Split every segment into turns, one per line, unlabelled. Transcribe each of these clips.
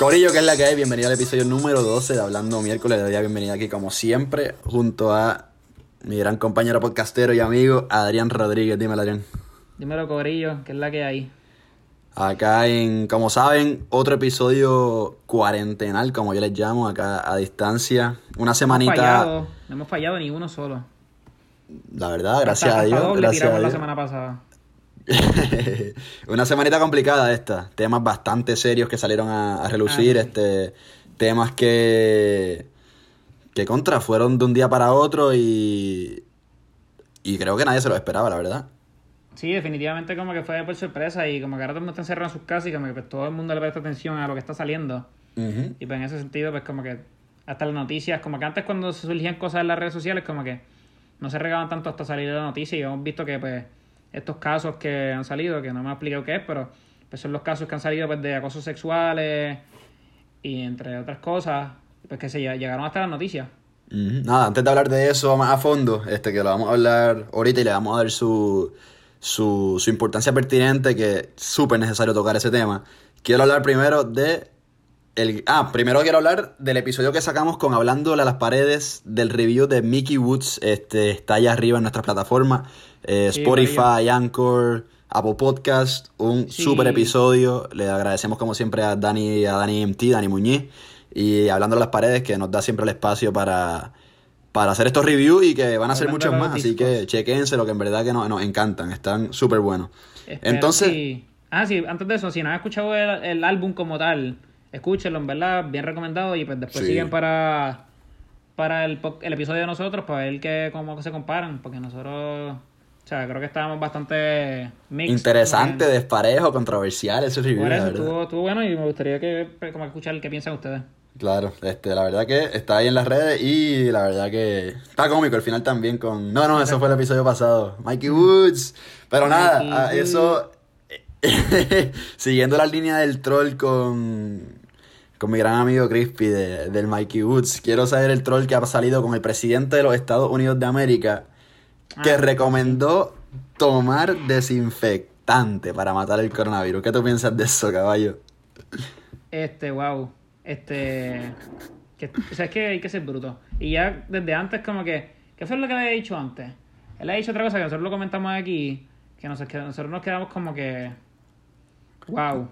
Corillo, que es la que hay, bienvenido al episodio número 12 de Hablando Miércoles. Le doy la bienvenida aquí, como siempre, junto a mi gran compañero podcastero y amigo Adrián Rodríguez. Dímelo, Adrián.
Dímelo, Corillo, que es la que hay.
Acá en, como saben, otro episodio cuarentenal, como yo les llamo, acá a distancia. Una semanita.
No hemos fallado, no hemos fallado ni uno solo.
La verdad, gracias a Dios. Gracias a
tiramos la
Dios.
semana pasada.
Una semanita complicada esta. Temas bastante serios que salieron a, a relucir.
Ah, sí.
este Temas que. que contra fueron de un día para otro y. Y creo que nadie se lo esperaba, la verdad.
Sí, definitivamente como que fue por sorpresa y como que ahora todo el mundo está encerrado en sus casas y como que pues, todo el mundo le presta atención a lo que está saliendo.
Ujú.
Y pues en ese sentido, pues como que hasta las noticias, como que antes cuando surgían cosas en las redes sociales, como que no se regaban tanto hasta salir la noticia y hemos visto que pues estos casos que han salido, que no me explicado qué es, pero pues son los casos que han salido pues de acosos sexuales y entre otras cosas, pues que se ll- llegaron hasta las noticias.
Nada, antes de hablar de eso más a fondo, este, que lo vamos a hablar ahorita y le vamos a dar su, su, su importancia pertinente, que es súper necesario tocar ese tema. Quiero hablar primero de. El, ah, primero quiero hablar del episodio que sacamos con Hablándole a las paredes del review de Mickey Woods. Este, está allá arriba en nuestras plataformas: eh, Spotify, Anchor, Apple Podcast. Un
Sí.
súper episodio. Le agradecemos, como siempre, a Dani, a Dani MT, Dani Muñiz. Y hablando de las paredes, que nos da siempre el espacio para, para hacer estos reviews y que van a ser muchos más. Así que chequense lo que en verdad que nos, nos encantan. Están súper buenos.
Espero
Entonces,
Ah, sí, antes de eso, si no han escuchado el, el álbum como tal, escúchenlo, en verdad, bien recomendado. Y pues después
Sí.
siguen para, para el, el episodio de nosotros, para ver que, cómo se comparan. Porque nosotros, o sea, creo que estábamos bastante mixed.
interesante, desparejo, controversial ese review,
Por eso estuvo, estuvo bueno y me gustaría que pues, como escuchar qué piensan ustedes.
Claro, este, la verdad que está ahí en las redes y la verdad que está cómico al final también con... No, no, eso fue el episodio pasado. Mikey Woods. Pero nada,
Mikey
ah, eso... Siguiendo la línea del troll con... Con mi gran amigo Crispy de- del Mikey Woods. Quiero saber el troll que ha salido con el presidente de los Estados Unidos de América que
Ah,
recomendó tomar desinfectante para matar el coronavirus. ¿Qué tú piensas de eso, caballo?
Este, wow. Este. Que, o sea, es que hay que ser bruto. Y ya desde antes, como que. ¿Qué fue lo que le había dicho antes? Él ha dicho otra cosa que nosotros lo comentamos aquí. Que, nos, que nosotros nos quedamos como que. Wow.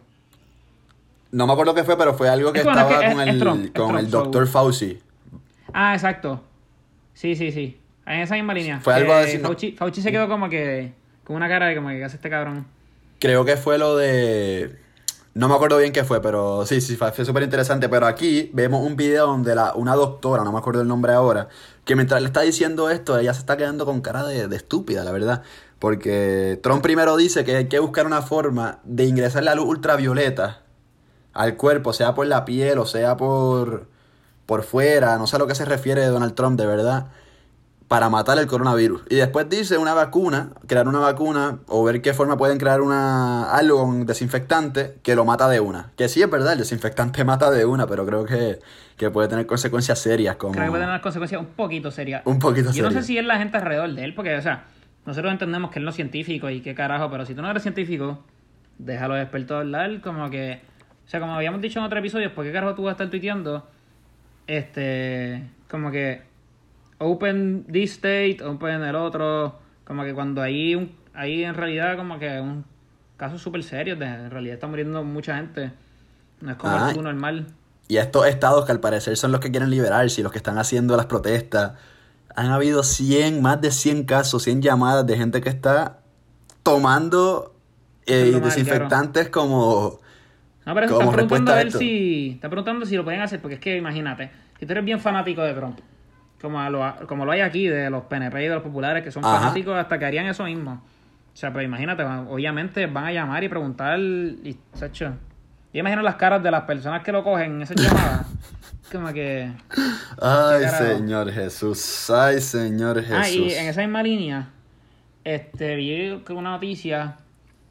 No me acuerdo qué fue, pero fue algo que
bueno,
estaba
es
con
es-
el,
Trump,
con
Trump,
el
so-
doctor Fauci.
Ah, exacto. Sí, sí, sí. En esa misma línea.
Fue algo así, ¿no?
Fauci, Fauci se quedó como que. Con una cara de como que ¿qué hace este cabrón.
Creo que fue lo de... No me acuerdo bien qué fue, pero sí, sí, fue, fue súper interesante. Pero aquí vemos un video donde la, una doctora, no me acuerdo el nombre ahora, que mientras le está diciendo esto, ella se está quedando con cara de, de estúpida, la verdad. Porque Trump primero dice que hay que buscar una forma de ingresar la luz ultravioleta al cuerpo, sea por la piel o sea por, por fuera, no sé a lo que se refiere Donald Trump de verdad, para matar el coronavirus. Y después dice una vacuna, crear una vacuna o ver qué forma pueden crear una algo con desinfectante que lo mata de una. Que sí es verdad, el desinfectante mata de una, pero creo que, que puede tener consecuencias serias como
Creo que puede tener unas consecuencias un poquito serias.
un poquito
Yo no sé
serias.
si es la gente alrededor de él, porque, o sea, nosotros entendemos que él no es científico y qué carajo, pero si tú no eres científico, déjalo de expertos hablar, como que, o sea, como habíamos dicho en otro episodio, ¿por qué carajo tú vas a estar tuiteando? Este, como que, open this state, open el otro, como que cuando hay un, hay en realidad como que un caso súper serio, de, en realidad está muriendo mucha gente, no es como
Ah.
el tú normal.
Y estos estados que al parecer son los que quieren liberarse y los que están haciendo las protestas, han habido 100, más de 100 casos, 100 llamadas de gente que está tomando eh, desinfectantes como...
No, pero eso están preguntando a
esto.
si. Están preguntando si lo pueden hacer, porque es que imagínate, si tú eres bien fanático de Trump, como lo, como lo hay aquí, de los PNP y de los populares, que son
Ajá.
fanáticos hasta que harían eso mismo. O sea, pues imagínate, obviamente van a llamar y preguntar. Y, Sacho, yo imagino las caras de las personas que lo cogen en esas llamadas. como que.
Ay? Señor Jesús, ay, Señor Jesús.
Ah, y en esa misma línea, este, vi una noticia,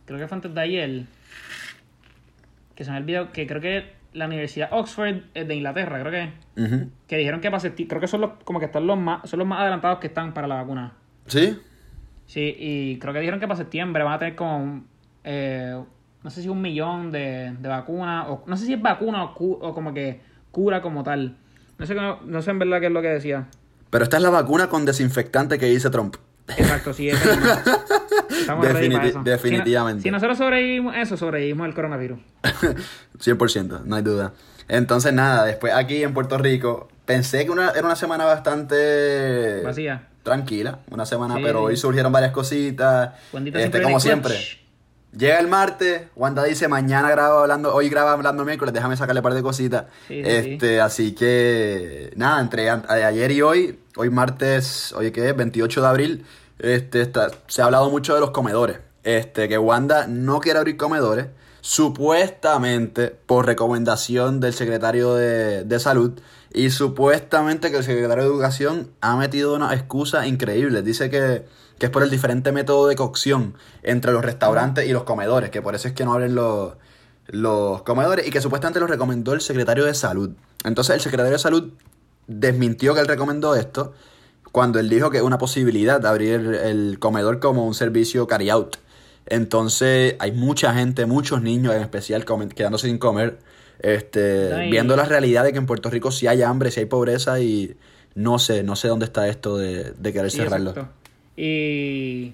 creo que fue antes de ayer, que se me olvidó, que creo que la Universidad Oxford de Inglaterra, creo que,
Ujú.
que dijeron que para septiembre, creo que son los, como que están los más, son los más adelantados que están para la vacuna.
¿Sí?
Sí, y creo que dijeron que para septiembre van a tener como un, eh, no sé si un millón de, de vacunas, o no sé si es vacuna o, cu- o como que cura como tal. No sé, no, no sé en verdad qué es lo que decía.
Pero esta es la vacuna con desinfectante que dice Trump.
Exacto, sí, es el mismo. Estamos para eso.
definitivamente.
Si, no- si nosotros sobrevivimos eso, sobrevivimos el coronavirus.
100%, no hay duda. Entonces, nada, después aquí en Puerto Rico, pensé que una- era una semana bastante
Vacía.
tranquila, una semana,
Sí,
pero hoy surgieron varias cositas. Este,
siempre
como siempre.
clutch.
Llega el martes, Wanda dice mañana graba hablando, hoy graba hablando miércoles, déjame sacarle un par de cositas.
Sí, sí,
este, así que nada, entre a- ayer y hoy, hoy martes, hoy que es 28 de abril, este está, se ha hablado mucho de los comedores. Este, que Wanda no quiere abrir comedores, supuestamente por recomendación del secretario de, de salud. Y supuestamente que el secretario de Educación ha metido una excusa increíble. Dice que, que es por el diferente método de cocción entre los restaurantes y los comedores, que por eso es que no abren los, los comedores y que supuestamente lo recomendó el secretario de salud. Entonces el secretario de salud desmintió que él recomendó esto cuando él dijo que es una posibilidad de abrir el comedor como un servicio carry out. Entonces hay mucha gente, muchos niños en especial quedándose sin comer, este,
No,
viendo la realidad de que en Puerto Rico sí hay hambre, sí hay pobreza y no sé, no sé dónde está esto de, de querer
Sí,
cerrarlo.
exacto. Y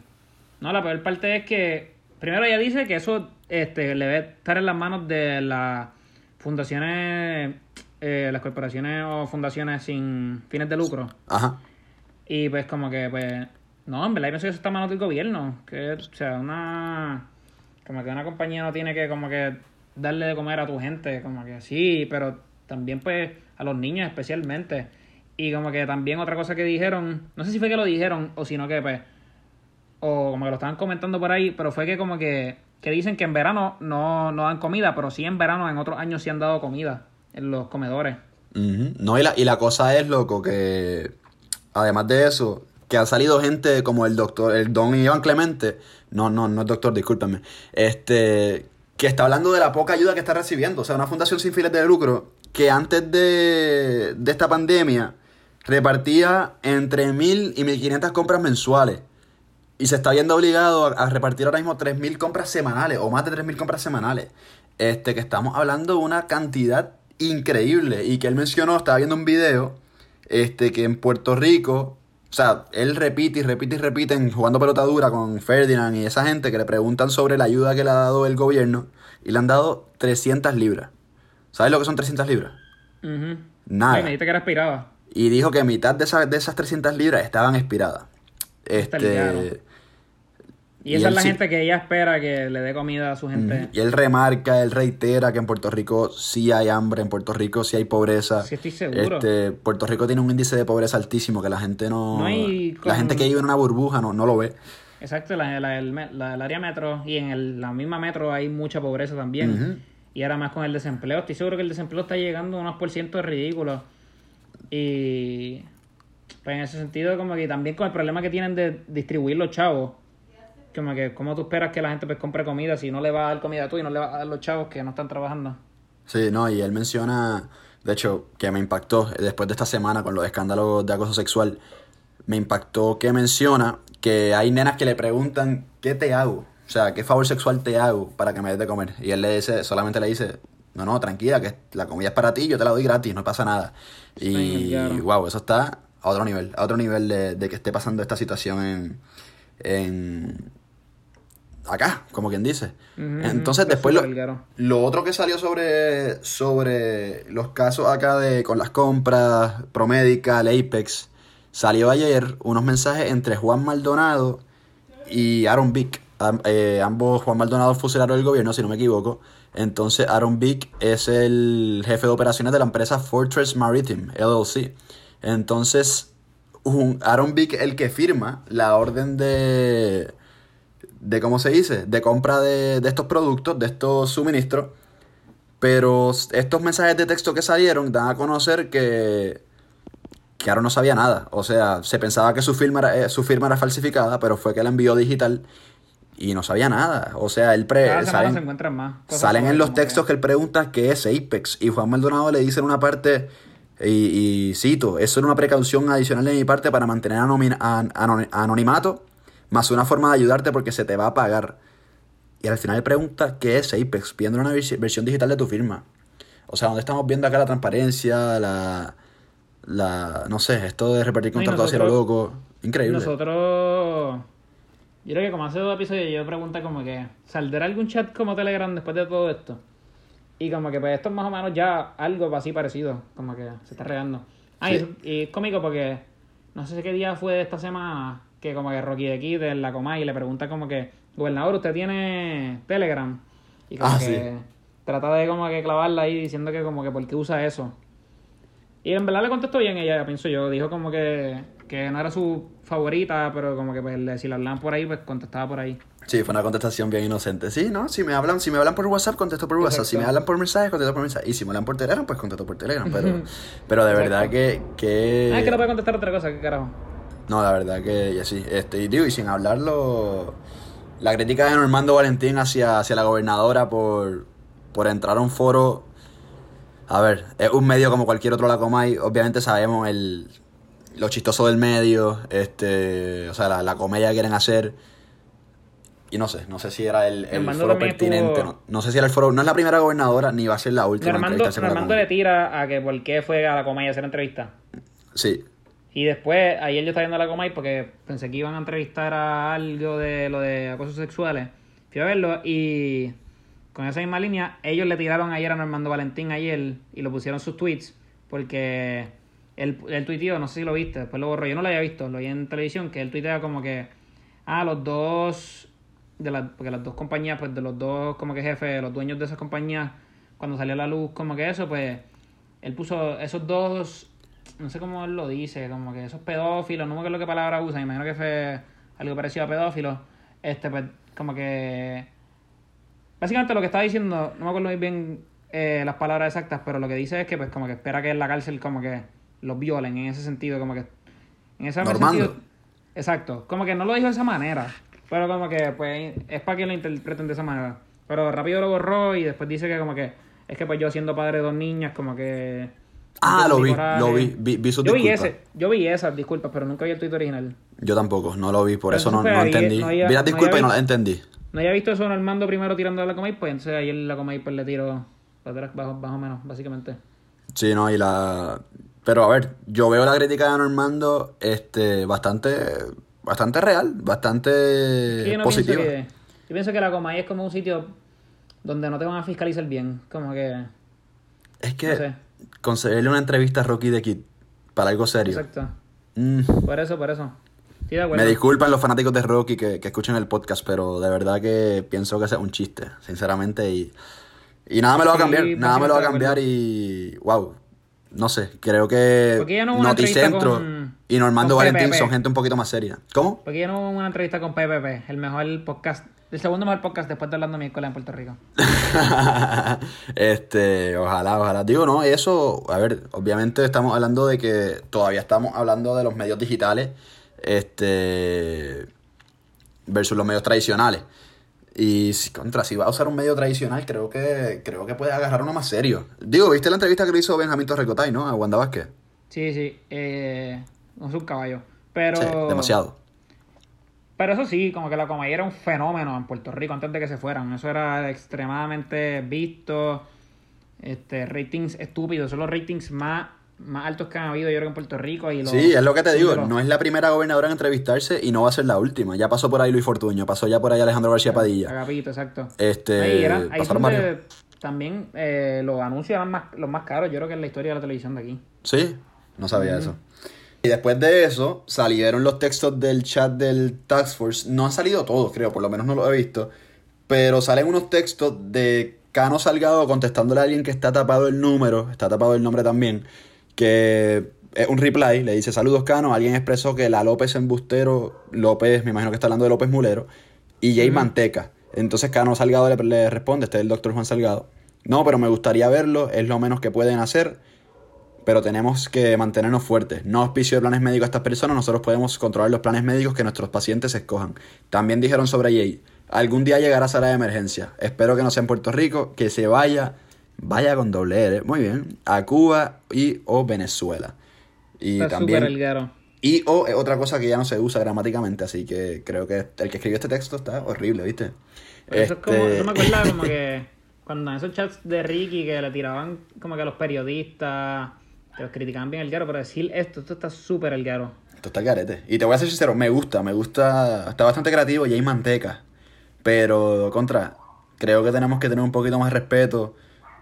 no, la peor parte es que primero ella dice que eso este, le debe estar en las manos de las fundaciones, eh, las corporaciones o fundaciones sin fines de lucro.
Ajá.
Y pues como que, pues, no, en verdad yo pienso que eso está manos del gobierno. Que, o sea, una, como que una compañía no tiene que como que darle de comer a tu gente, como que sí, pero también pues a los niños especialmente. Y como que también otra cosa que dijeron, no sé si fue que lo dijeron o sino que pues, o como que lo estaban comentando por ahí, pero fue que como que, que dicen que en verano no, no dan comida, pero sí en verano en otros años sí han dado comida en los comedores.
No, y la, y la cosa es, loco, que además de eso, que ha salido gente como el doctor, el don Iván Clemente, no, no, no es doctor, discúlpenme, este, que está hablando de la poca ayuda que está recibiendo. O sea, una fundación sin fines de lucro que antes de, de esta pandemia repartía entre mil y mil quinientas compras mensuales. Y se está viendo obligado a, a repartir ahora mismo 3.000 compras semanales o más de 3.000 compras semanales. Este, que estamos hablando de una cantidad increíble. Y que él mencionó, estaba viendo un video, este, que en Puerto Rico, o sea, él repite y repite y repite en jugando pelota dura con Ferdinand y esa gente que le preguntan sobre la ayuda que le ha dado el gobierno. Y le han dado 300 libras. ¿Sabes lo que son 300 libras? Nada.
Ay, me dijiste que era aspirada.
Y dijo que mitad de, esa- de esas 300 libras estaban expiradas. Este.
Y esa es la
sí-
gente que ella espera que le dé comida a su gente.
Y él remarca, él reitera que en Puerto Rico sí hay hambre, en Puerto Rico sí hay pobreza.
Sí, estoy seguro.
Este, Puerto Rico tiene un índice de pobreza altísimo que la gente no...
No hay
La gente que vive en una burbuja no, no lo ve.
Exacto, la, la- el, me- la- el área metro y en el- la misma metro hay mucha pobreza también. Y ahora más con el desempleo. Estoy seguro que el desempleo está llegando a unos por ciento ridículos. Y pues en ese sentido, como que también con el problema que tienen de distribuir los chavos. Como que, ¿cómo tú esperas que la gente pues compre comida si no le va a dar comida tú y no le va a dar los chavos que no están trabajando?
Sí, no, y él menciona, de hecho, que me impactó eh, después de esta semana con los escándalos de acoso sexual, me impactó que menciona que hay nenas que le preguntan, ¿qué te hago? O sea, ¿qué favor sexual te hago para que me des de comer? Y él le dice, solamente le dice, no, no, tranquila, que la comida es para ti, yo te la doy gratis, no pasa nada. Y,
Sí, claro.
wow, eso está a otro nivel, a otro nivel de, de que esté pasando esta situación en, en acá, como quien dice. Entonces, después lo, lo otro que salió sobre, sobre los casos acá de con las compras, Promedical, Apex, salió ayer unos mensajes entre Juan Maldonado y Aaron Vick. Am- eh, ambos, Juan Maldonado funcionario del gobierno, si no me equivoco. Entonces, Aaron Vick es el jefe de operaciones de la empresa Fortress Maritime, LLC. Entonces, un, Aaron Vick es el que firma la orden de, de ¿cómo se dice? De compra de, de estos productos, de estos suministros. Pero estos mensajes de texto que salieron dan a conocer que, que Aaron no sabía nada. O sea, se pensaba que su firma era, eh, su firma era falsificada, pero fue que la envió digital y no sabía nada. O sea, él pre,
Cada se
salen,
encuentran más.
salen en los
que-
textos que él pregunta qué es Apex. Y Juan Maldonado le dice en una parte, y, y cito, eso era una precaución adicional de mi parte para mantener an- anonimato, más una forma de ayudarte porque se te va a pagar. y al final pregunta qué es Apex, pidiendo una versi- versión digital de tu firma. O sea, ¿dónde estamos viendo acá la transparencia, la, la no sé, esto de repartir contratos hacia lo loco? Increíble.
Nosotros. Yo creo que como hace dos episodios yo pregunté como que. ¿Saldrá algún chat como Telegram después de todo esto? Y como que pues esto es más o menos ya algo así parecido. Como que se está regando. Ah, y, es cómico porque. No sé qué día fue de esta semana. Que como que Rocky de aquí de la Comay le pregunta como que. Gobernador, ¿usted tiene Telegram? Y como
Ah,
que.
sí.
Trata de como que clavarla ahí diciendo que como que por qué usa eso. Y en verdad le contestó bien ella, pienso yo. Dijo como que, que no era su favorita, pero como que pues, le- si la hablaban por ahí, pues contestaba por ahí.
Sí, fue una contestación bien inocente. Sí, ¿no? Si me hablan, si me hablan por WhatsApp, contesto por WhatsApp. Si me hablan por mensaje, contesto por mensaje. Y si me hablan por Telegram, pues contesto por Telegram. Pero, pero de verdad que, que...
Ah, es que no puede contestar otra cosa, qué carajo.
No, la verdad que ya sí. Este, y sin hablarlo, la crítica de Normando Valentín hacia, hacia la gobernadora por, por entrar a un foro. A ver, es un medio como cualquier otro la Comay. Obviamente sabemos el, lo chistoso del medio, este, o sea, la, la comedia que quieren hacer. Y no sé, no sé si era el, el foro pertinente. No, no sé si era el foro. No es la primera gobernadora ni va a ser la última.
Normando, Normando le tira a que por qué fue a la Comay a hacer entrevista.
Sí,
Y después, ayer yo estaba viendo la Comay porque pensé que iban a entrevistar a algo de lo de acosos sexuales. Fui a verlo y con esa misma línea, ellos le tiraron ayer a Normando Valentín ayer y lo pusieron sus tweets porque él, él tuiteó, no sé si lo viste, después lo borró, yo no lo había visto, lo vi en televisión, que él tuitea como que, ah, los dos, de las porque las dos compañías, pues de los dos como que jefes, los dueños de esas compañías, cuando salió a la luz como que eso, pues él puso esos dos, no sé cómo él lo dice, como que esos pedófilos, no me acuerdo qué palabra usa, me imagino que fue algo parecido a pedófilo, este, pues como que Básicamente lo que estaba diciendo, no me acuerdo muy bien eh, las palabras exactas, pero lo que dice es que pues como que espera que en la cárcel como que los violen en ese sentido, como que en ese sentido. Exacto, como que no lo dijo de esa manera, pero como que pues es para que lo interpreten de esa manera. Pero rápido lo borró y después dice que como que es que pues yo siendo padre de dos niñas como que
Ah, lo vi, lo vi, vi, vi sus
yo vi
disculpas.
ese, yo vi esas disculpas, pero nunca vi el tweet original.
Yo tampoco, no lo vi, por
Pero
eso no, no entendí.
no había-
vi las disculpas y no las entendí.
No había visto eso Armando primero tirando a la Comay, pues entonces ayer la Comay pues le tiro para atrás, bajo, más o menos, básicamente.
Sí, no, y la... Pero a ver, yo veo la crítica de Normando este, bastante, bastante real, bastante
Sí, yo no
positiva.
pienso que, yo pienso que la Comay es como un sitio donde no te van a fiscalizar bien, como que...
Es que
No sé.
Concederle una entrevista a Rocky de Kid para algo serio.
Exacto.
Mm,
Por eso, por eso. Sí,
me disculpan los fanáticos de Rocky que, que escuchen el podcast, pero de verdad que pienso que es un chiste, sinceramente, y, y nada me lo va a
Sí,
cambiar, nada me lo va a cambiar y... wow. No sé, creo que
¿Por qué ya no
Noticentro
con-
y Normando Valentín son gente un poquito más seria. ¿Cómo?
Porque yo no hubo una entrevista con PPP, el mejor podcast, el segundo mejor podcast después de Hablando Miércoles en Puerto Rico.
este, ojalá, ojalá. Digo, no, eso, a ver, obviamente estamos hablando de que todavía estamos hablando de los medios digitales, este, versus los medios tradicionales. Y contra, si va a usar un medio tradicional, creo que, creo que puede agarrar uno más serio. Digo, ¿viste la entrevista que le hizo Benjamín Torrecotay, no? A Wanda Vázquez.
Sí, sí, eh, no es un caballo. Pero...
Sí, demasiado.
Pero eso sí, como que la Comay era un fenómeno en Puerto Rico antes de que se fueran. Eso era extremadamente visto. Este, ratings estúpidos. Son los ratings más, más altos que han habido, yo creo, en Puerto Rico. Y los-
Sí, es lo que te digo,
los-
no es la primera gobernadora en entrevistarse y no va a ser la última. Ya pasó por ahí Luis Fortuño, pasó ya por ahí Alejandro García Padilla.
Agapito, exacto.
Este,
Ahí eran- ahí
pasaron
donde
varios.
también eh, los anuncios eran más, los más caros, yo creo que en la historia de la televisión de aquí.
Sí, no sabía eso. Y después de eso, salieron los textos del chat del Task Force. No han salido todos, creo, por lo menos no los he visto. Pero salen unos textos de Cano Salgado contestándole a alguien que está tapado el número, está tapado el nombre también, que es un reply, le dice saludos Cano, alguien expresó que la López embustero, López, me imagino que está hablando de López Mulero, y Jay Manteca. Entonces Cano Salgado le, le responde, este es el doctor Juan Salgado, no, pero me gustaría verlo, es lo menos que pueden hacer, pero tenemos que mantenernos fuertes. No auspicio de planes médicos a estas personas, nosotros podemos controlar los planes médicos que nuestros pacientes escojan. También dijeron sobre Jay, algún día llegará a sala de emergencia. Espero que no sea en Puerto Rico, que se vaya, vaya con doble R, muy bien, a Cuba y o Venezuela. Y
Está
también. Y o es otra cosa que ya no se usa gramáticamente, así que creo que el que escribió este texto está horrible, ¿viste?
Eso, es como,
Este-
eso me acuerda como que cuando en esos chats de Ricky que le tiraban como que a los periodistas, que los criticaban bien el garo, pero decir esto, esto está súper el garo.
Esto está el garete. Y te voy a ser sincero, me gusta, me gusta. Está bastante creativo y hay manteca. Pero, contra, creo que tenemos que tener un poquito más respeto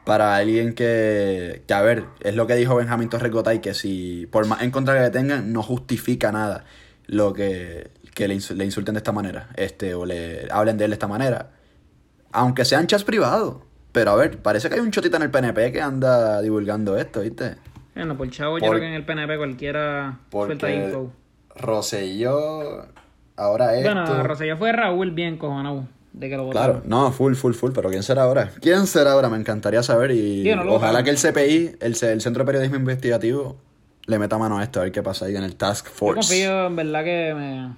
para alguien que, que a ver, es lo que dijo Benjamín Torrecotay, que si, por más en contra que tengan, no justifica nada lo que, que le, le insulten de esta manera, este, o le hablen de él de esta manera. Aunque sean chats privados. Pero a ver, parece que hay un chotita en el PNP que anda divulgando esto, ¿viste?
Bueno, por chavo, yo creo que en el PNP cualquiera suelta info.
Rosselló, ahora esto.
Bueno, Rosselló fue Raúl bien cojonado de que lo.
Claro, no, full, full, full, pero ¿quién será ahora? ¿Quién será ahora? Me encantaría saber y
Digo, no lo
ojalá que el CPI, el, el Centro de Periodismo Investigativo, le meta mano a esto, a ver qué pasa ahí en el Task
Yo
Force.
confío, en verdad, que me.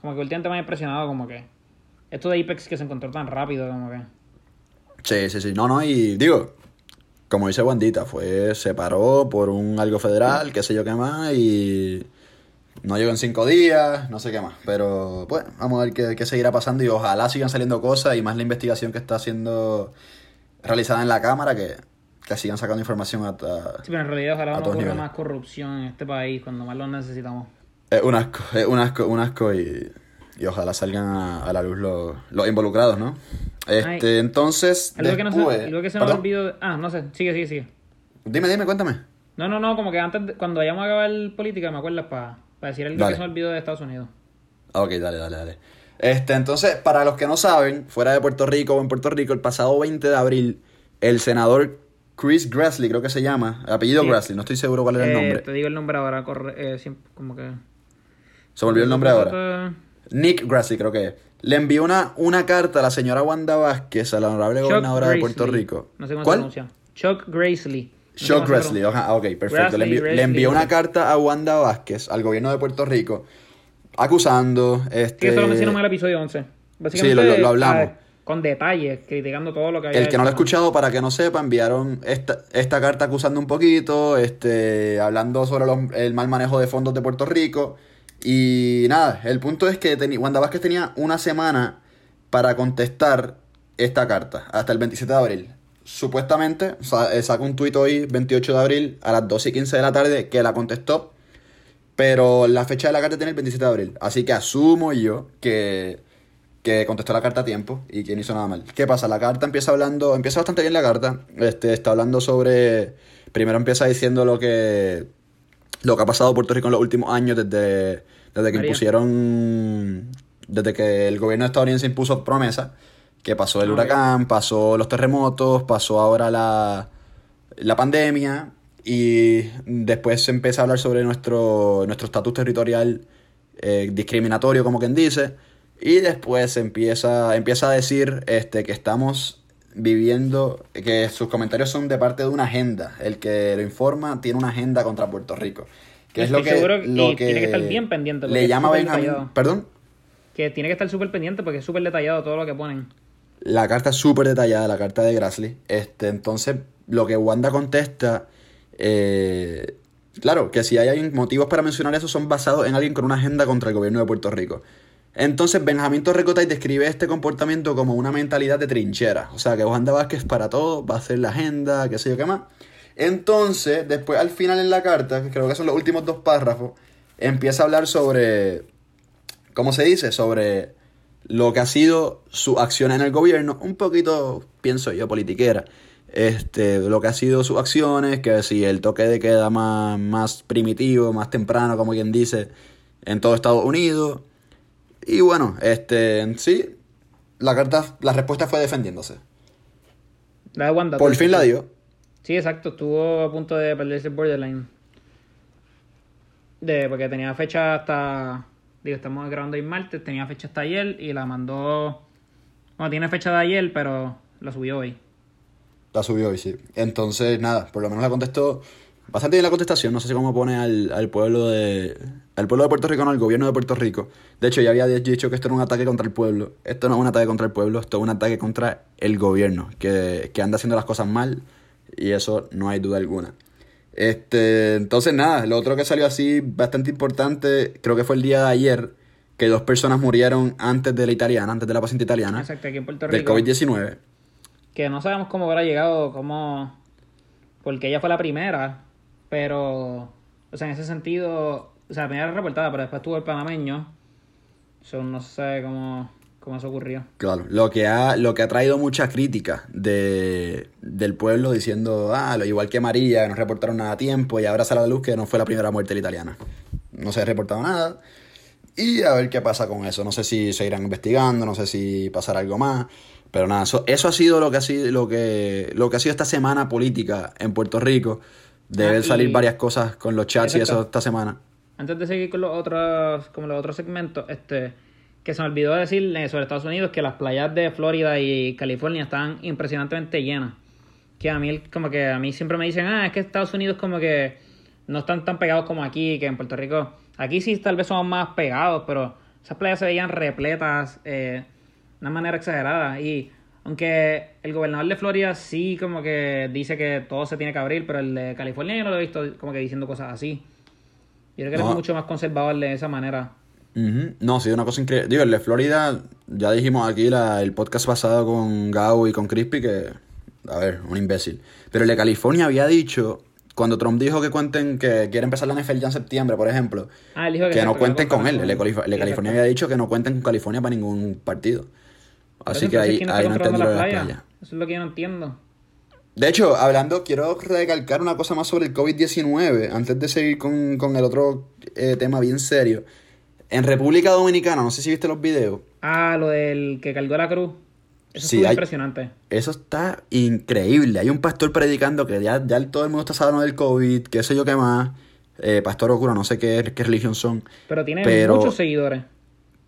Como que últimamente me ha impresionado, como que. Esto de Apex que se encontró tan rápido, como que.
Sí, sí, sí, no, no, y digo, como dice Wandita, fue, se paró por un algo federal, qué sé yo qué más, y no llegó en cinco días, no sé qué más, pero bueno, vamos a ver qué, qué seguirá pasando y ojalá sigan saliendo cosas y más la investigación que está siendo realizada en la Cámara, que, que sigan sacando información hasta...
Sí, pero en realidad ojalá no ocurra más corrupción en este país cuando más lo necesitamos.
Es un asco, es un asco, un asco y, y ojalá salgan a, a la luz los, los involucrados, ¿no? Este,
Ay.
entonces,
Algo que, no
después...
se, algo que se me olvidó. Ah, no sé, sigue, sigue, sigue.
Dime, dime, cuéntame.
No, no, no, como que antes, de- cuando vayamos a acabar política, me acuerdas para decir algo
Dale.
que se me olvidó de Estados Unidos.
Ah, Ok, dale, dale, dale. Este, entonces, para los que no saben, fuera de Puerto Rico o en Puerto Rico, el pasado 20 de abril, el senador Chris Grassley, creo que se llama, apellido
Sí.
Grassley, no estoy seguro cuál era el
Eh,
nombre.
Te digo el nombre ahora, corre, eh, como que...
Se me olvidó el nombre ahora. Nick Grassley, creo que es. Le envió una, una carta a la señora Wanda Vázquez, a la honorable
Chuck
gobernadora de
Gracely.
Puerto Rico.
No sé cómo se
¿Cuál?
pronuncia. Chuck Gracely. No
Chuck
se pronuncia.
ajá, ok, perfecto. Le, envió, le
Grassley.
envió una carta a Wanda Vázquez, al gobierno de Puerto Rico, acusando, este...
Sí, eso lo mencionamos en el episodio 11.
Sí, lo- lo- hablamos.
ah, Con detalles, criticando todo lo que había
El que no lo ha escuchado, para que no sepa, enviaron esta, esta carta acusando un poquito, este, hablando sobre los- el mal manejo de fondos de Puerto Rico. Y nada, el punto es que Wanda Vázquez tenía una semana para contestar esta carta, hasta el 27 de abril. Supuestamente, sa- eh, saca un tuit hoy, 28 de abril, a las 12 y 15 de la tarde, que la contestó. Pero la fecha de la carta tiene el 27 de abril. Así que asumo yo que, que contestó la carta a tiempo y que no hizo nada mal. ¿Qué pasa? La carta empieza hablando, empieza bastante bien la carta. Este, está hablando sobre. Primero empieza diciendo lo que. Lo que ha pasado Puerto Rico en los últimos años desde, desde que
María.
impusieron. Desde que el gobierno estadounidense impuso promesa. Que pasó el
Ah,
huracán, pasó los terremotos, pasó ahora la, la pandemia y después se empieza a hablar sobre nuestro nuestro estatus territorial eh, discriminatorio, como quien dice, y después se empieza, empieza a decir este, que estamos viviendo, que sus comentarios son de parte de una agenda, el que lo informa tiene una agenda contra Puerto Rico, que es lo que,
seguro que-
lo
y tiene que estar bien pendiente,
le llama Benjamín, perdón.
Que tiene que estar súper pendiente porque es súper detallado todo lo que ponen.
La carta es súper detallada, la carta de Grassley. Este, entonces, lo que Wanda contesta, eh, claro, que si hay motivos para mencionar eso son basados en alguien con una agenda contra el gobierno de Puerto Rico. Entonces, Benjamín Torrecotay describe este comportamiento como una mentalidad de trinchera. O sea, que Wanda Vázquez para todo va a hacer la agenda, qué sé yo qué más. Entonces, después al final en la carta, que creo que son los últimos dos párrafos, empieza a hablar sobre ¿cómo se dice? Sobre lo que ha sido su acción en el gobierno, un poquito, pienso yo, politiquera. Este, lo que ha sido sus acciones, que si el toque de queda más, más primitivo, más temprano, como quien dice, en todo Estados Unidos. Y bueno, este, sí, la carta, la respuesta fue defendiéndose.
La de Wanda.
Por fin la dio.
Sí, exacto. Estuvo a punto de perderse el borderline. De, porque tenía fecha hasta. Digo, estamos grabando hoy martes. Tenía fecha hasta ayer y la mandó. Bueno, tiene fecha de ayer, pero la subió hoy.
La subió hoy, sí. Entonces, nada, por lo menos la contestó bastante bien la contestación. No sé cómo pone al, al pueblo de. Al pueblo de Puerto Rico, no, al gobierno de Puerto Rico. De hecho, ya había dicho que esto era un ataque contra el pueblo. Esto no es un ataque contra el pueblo, esto es un ataque contra el gobierno, que, que anda haciendo las cosas mal, y eso no hay duda alguna. Este, entonces nada, lo otro que salió así bastante importante, creo que fue el día de ayer, que dos personas murieron antes de la italiana, antes de la paciente italiana.
Exacto, aquí en Puerto
Del
Rico.
COVID-19.
Que no sabemos cómo habrá llegado, cómo... Porque ella fue la primera, pero... O sea, en ese sentido... O sea, la primera reportada, pero después tuvo el panameño. Eso no sé cómo, cómo eso ocurrió.
Claro, lo que ha, lo que ha traído mucha crítica de, del pueblo diciendo, ah, lo igual que María, que no reportaron nada a tiempo, y ahora sale a la luz que no fue la primera muerte la italiana. No se ha reportado nada. Y a ver qué pasa con eso. No sé si seguirán investigando, no sé si pasará algo más. Pero nada, eso, eso ha sido lo que ha sido, lo que, lo que ha sido esta semana política en Puerto Rico. Deben
Ah, y-
salir varias cosas con los chats y
Exacto.
eso esta semana.
Antes de seguir con los otros, como los otros segmentos, este, que se me olvidó decir sobre Estados Unidos que las playas de Florida y California están impresionantemente llenas. Que a mí, como que a mí siempre me dicen, ah, es que Estados Unidos como que no están tan pegados como aquí, que en Puerto Rico. Aquí sí tal vez somos más pegados, pero esas playas se veían repletas eh, de una manera exagerada. Y aunque el gobernador de Florida sí como que dice que todo se tiene que abrir, pero el de California yo no lo he visto como que diciendo cosas así. Yo creo que
No.
es mucho más conservador de esa manera.
Ujú. No, sí, una cosa increíble. Digo, el de Florida, ya dijimos aquí la, el podcast pasado con Gao y con Crispy que, a ver, un imbécil. Pero el de California había dicho, cuando Trump dijo que cuenten que quiere empezar la NFL ya en septiembre, por ejemplo,
Ah, él dijo que,
que no cuenten con él. El de,
Exacto.
Calif- el de California había dicho que no cuenten con California para ningún partido. Así que ahí,
¿quién está
ahí no de
la
las
playa?
playas.
Eso es lo que yo no entiendo.
De hecho, hablando, quiero recalcar una cosa más sobre el COVID-19, antes de seguir con, con el otro eh, tema bien serio. En República Dominicana, no sé si viste los videos,
Ah, lo del que cargó la cruz. Eso
Sí, hay-
impresionante.
Eso está increíble. Hay un pastor predicando que ya, ya todo el mundo está sano del COVID, qué sé yo qué más. Eh, pastor o cura, no sé qué, qué religión son.
Pero tiene
Pero
muchos seguidores.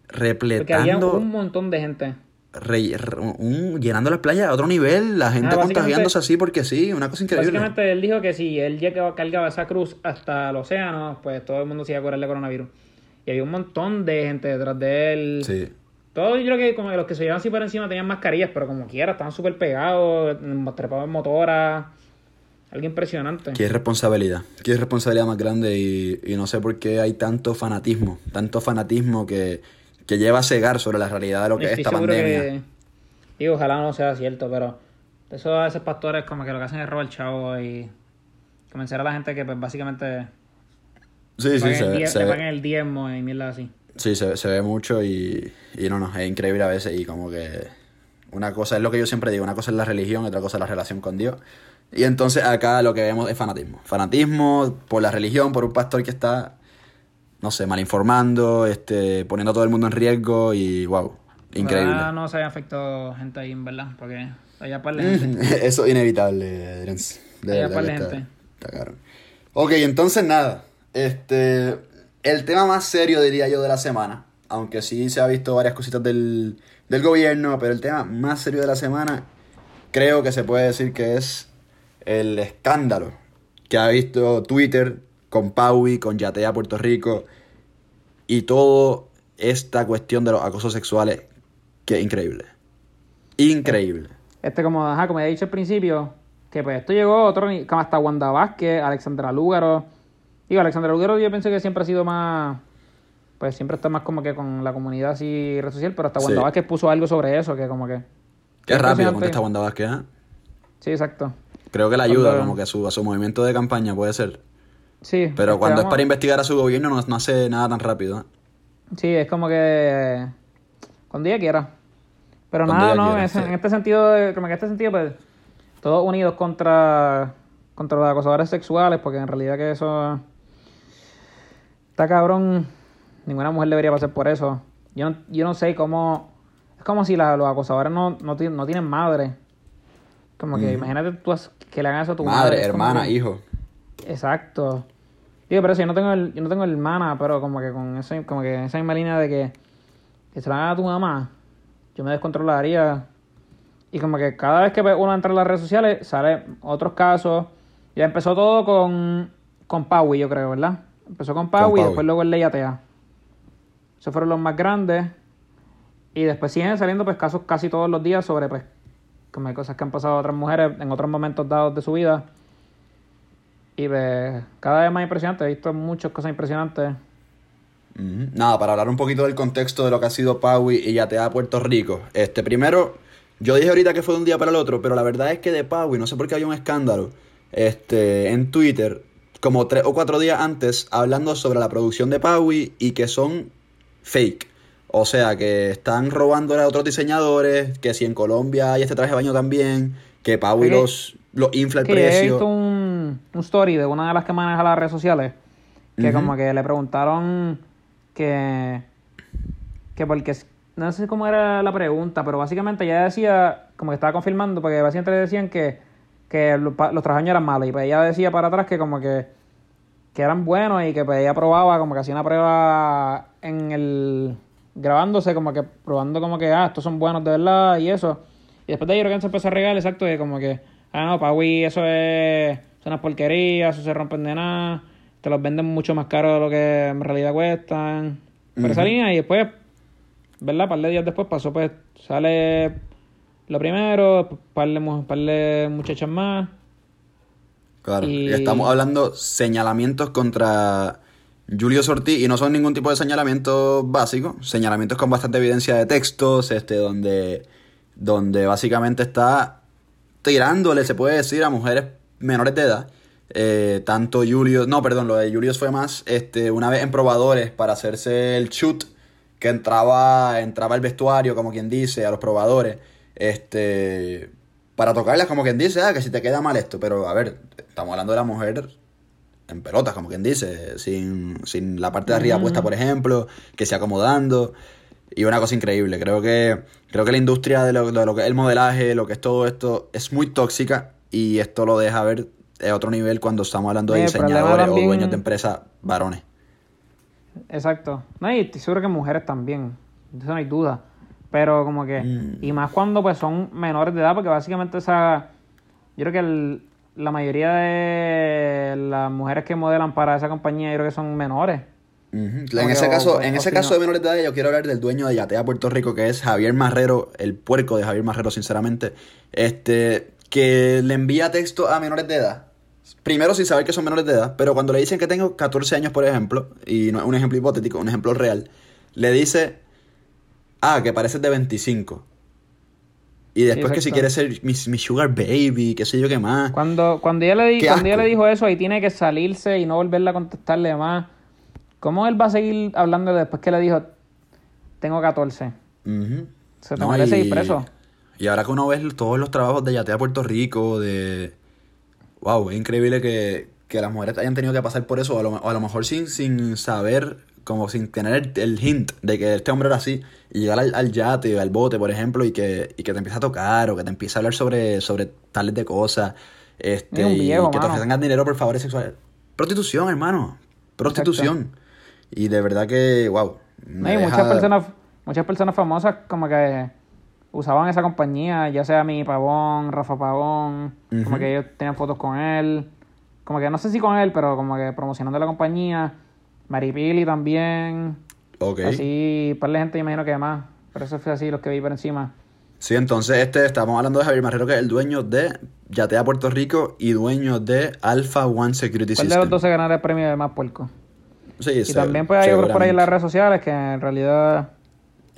Porque había
Repletando,
un montón de gente.
Re- re- un- llenando las playas a otro nivel, la gente
Ah,
contagiándose así porque sí, una cosa increíble.
Básicamente él dijo que si él llegaba, cargaba esa cruz hasta el océano, pues todo el mundo se iba a curar de coronavirus. Y había un montón de gente detrás de él.
Sí.
Todos yo creo que como que los que se llevaban así por encima tenían mascarillas, pero como quiera, estaban súper pegados, trepados en motoras. Algo impresionante.
Qué responsabilidad, qué responsabilidad más grande y, y no sé por qué hay tanto fanatismo, tanto fanatismo que, que lleva a cegar sobre la realidad de lo que es esta pandemia.
que. Digo, ojalá no sea cierto, pero. Eso a veces pastores como que lo que hacen es robar chavo y. Convencer a la gente que pues básicamente.
Sí, sí, se,
el
se
paguen el diezmo y mierda así.
Sí, se, se ve mucho y, y no, no, es increíble a veces y como que una cosa es lo que yo siempre digo, una cosa es la religión, otra cosa es la relación con Dios. Y entonces acá lo que vemos es fanatismo. Fanatismo por la religión, por un pastor que está, no sé, mal informando, este, poniendo a todo el mundo en riesgo y wow, increíble.
Ojalá no se afectado gente ahí, en verdad, porque allá par de gente.
Eso es inevitable, Adrians. De
Allá
verdad
par
que
de
está,
gente.
está caro. Ok, entonces nada. Este. El tema más serio, diría yo, de la semana. Aunque sí se ha visto varias cositas del, del gobierno, pero el tema más serio de la semana, creo que se puede decir que es el escándalo que ha visto Twitter con Paui, con Yatea Puerto Rico y toda esta cuestión de los acosos sexuales, que es increíble. Increíble.
Este, como, ajá, como he dicho al principio, que pues esto llegó otro como hasta Wanda Vázquez, Alexandra Lúgaro. Digo, Alexandra Lúgaro yo pensé que siempre ha sido más. Pues siempre está más como que con la comunidad así red social, pero hasta Wanda
Sí.
Vázquez puso algo sobre eso, que como que.
Qué rápido contesta Wanda Vázquez, ¿eh?
Sí, exacto.
Creo que le ayuda
Cuando-
como que a su, a su movimiento de campaña, puede ser.
Sí.
Pero cuando es para investigar a su gobierno no, no hace nada tan rápido. ¿eh?
Sí, es como que. Cuando ella quiera. Pero
Cuando
nada, no,
quiera,
es-
sí.
en este sentido, eh, como que en este sentido, pues, todos unidos contra, contra los acosadores sexuales, porque en realidad que eso está cabrón. Ninguna mujer debería pasar por eso. Yo no, yo no sé cómo. Es como si la- los acosadores no, no, no tienen madre. Como que imagínate tú que le hagan eso a tu madre.
Madre, hermana,
que-
hijo.
Exacto. Digo, pero eso, yo no tengo el, yo no tengo hermana, pero como que con ese, como que esa misma línea de que, que se la haga a tu mamá, yo me descontrolaría. Y como que cada vez que uno entra en las redes sociales, sale otros casos. Ya empezó todo con, con Paui, yo creo, ¿verdad? Empezó con Paui y después luego el de Yatea. Esos fueron los más grandes. Y después siguen saliendo pues casos casi todos los días sobre pues como hay cosas que han pasado a otras mujeres en otros momentos dados de su vida. Y pues, cada vez más impresionante. He visto muchas cosas impresionantes.
Nada, para hablar un poquito del contexto de lo que ha sido Paui y Yatea Puerto Rico. Este, primero, yo dije ahorita que fue de un día para el otro, pero la verdad es que de Paui, no sé por qué había un escándalo, este, en Twitter, como tres o cuatro días antes, hablando sobre la producción de Paui y que son fake. O sea, que están robándole a otros diseñadores, que si en Colombia hay este traje de baño también, que Paui los, los infla el precio.
Un, un story de una de las que maneja las redes sociales. Que como que le preguntaron que. Que porque. No sé cómo era la pregunta, pero básicamente ella decía. Como que estaba confirmando, porque básicamente le decían que. Que los, los trajes eran malos. Y pues ella decía para atrás que como que. Que eran buenos y que pues ella probaba, como que hacía una prueba en el. Grabándose, como que probando como que, ah, estos son buenos de verdad y eso. Y después de ahí creo que se empezó a regalar, exacto, de como que, ah, no, Paui, eso es, son unas porquerías, eso se rompen de nada, te los venden mucho más caro de lo que en realidad cuestan. Por esa línea, y después, ¿verdad? Un par de días después pasó, pues, sale lo primero, un par de, mu- par de muchachas más.
Claro,
Y-
estamos hablando señalamientos contra Julio Ortiz y no son ningún tipo de señalamiento básico, señalamientos con bastante evidencia de textos, este, donde, donde básicamente está tirándole, se puede decir, a mujeres menores de edad. Eh, tanto Julio, no, perdón, lo de Julius fue más, este, una vez en probadores para hacerse el shoot, que entraba, entraba al vestuario, como quien dice, a los probadores, este, para tocarlas, como quien dice, ah, que si te queda mal esto, pero a ver, estamos hablando de la mujer en pelotas, como quien dice, sin, sin la parte de arriba puesta, por ejemplo, que se acomodando. Y una cosa increíble, creo que, creo que la industria de lo, de lo que es el modelaje, lo que es todo esto, es muy tóxica y esto lo deja ver a otro nivel cuando estamos hablando de
Sí, problema
diseñadores o dueños de empresas varones.
Exacto. No, y estoy seguro que mujeres también. De eso no hay duda. Pero como que...
Mm.
Y más cuando pues son menores de edad, porque básicamente esa... Yo creo que el- la mayoría de las mujeres que modelan para esa compañía, yo creo que son menores.
En ese caso,
o-
en ese caso de menores de edad, yo quiero hablar del dueño de Yatea Puerto Rico, que es Javier Marrero, el puerco de Javier Marrero, sinceramente, este, que le envía texto a menores de edad. Primero sin saber que son menores de edad, pero cuando le dicen que tengo 14 años, por ejemplo, y no es un ejemplo hipotético, un ejemplo real, le dice, ah, que pareces de 25. Y después que si quieres ser mi, mi sugar baby, qué sé yo qué más.
Cuando, cuando, ella le di- cuando ella le dijo eso, ahí tiene que salirse y no volverle a contestarle más. ¿Cómo él va a seguir hablando después que le dijo, tengo 14?
Ujú.
Se te merece ir preso.
Y ahora que uno ve todos los trabajos de Yatea Puerto Rico, de... Wow, es increíble que, que las mujeres hayan tenido que pasar por eso, o a lo, o a lo mejor sin, sin saber, como sin tener el, el hint de que este hombre era así, y llegar al, al yate, al bote, por ejemplo, y que, y que te empiece a tocar, o que te empiece a hablar sobre, sobre tales de cosas, este,
Es
y
viejo,
que te ofrezcan dinero por favores sexuales. Prostitución, hermano. Prostitución. Y de verdad que, wow.
No, y muchas personas, muchas personas famosas como que usaban esa compañía, ya sea mi Pavón, Rafa Pavón, como que ellos tenían fotos con él, como que no sé si con él, pero como que promocionando la compañía, Maripili también,
Ok.
así, par de gente imagino que más, pero eso fue así los que vi por encima.
Sí, entonces este estamos hablando de Javier Marrero, que es el dueño de Yatea Puerto Rico y dueño de Alpha One Security
¿Cuál de
System.
los dos se ganará el premio de más puerco?
Sí,
Y
se-
también pues hay otros por ahí en las redes sociales que en realidad...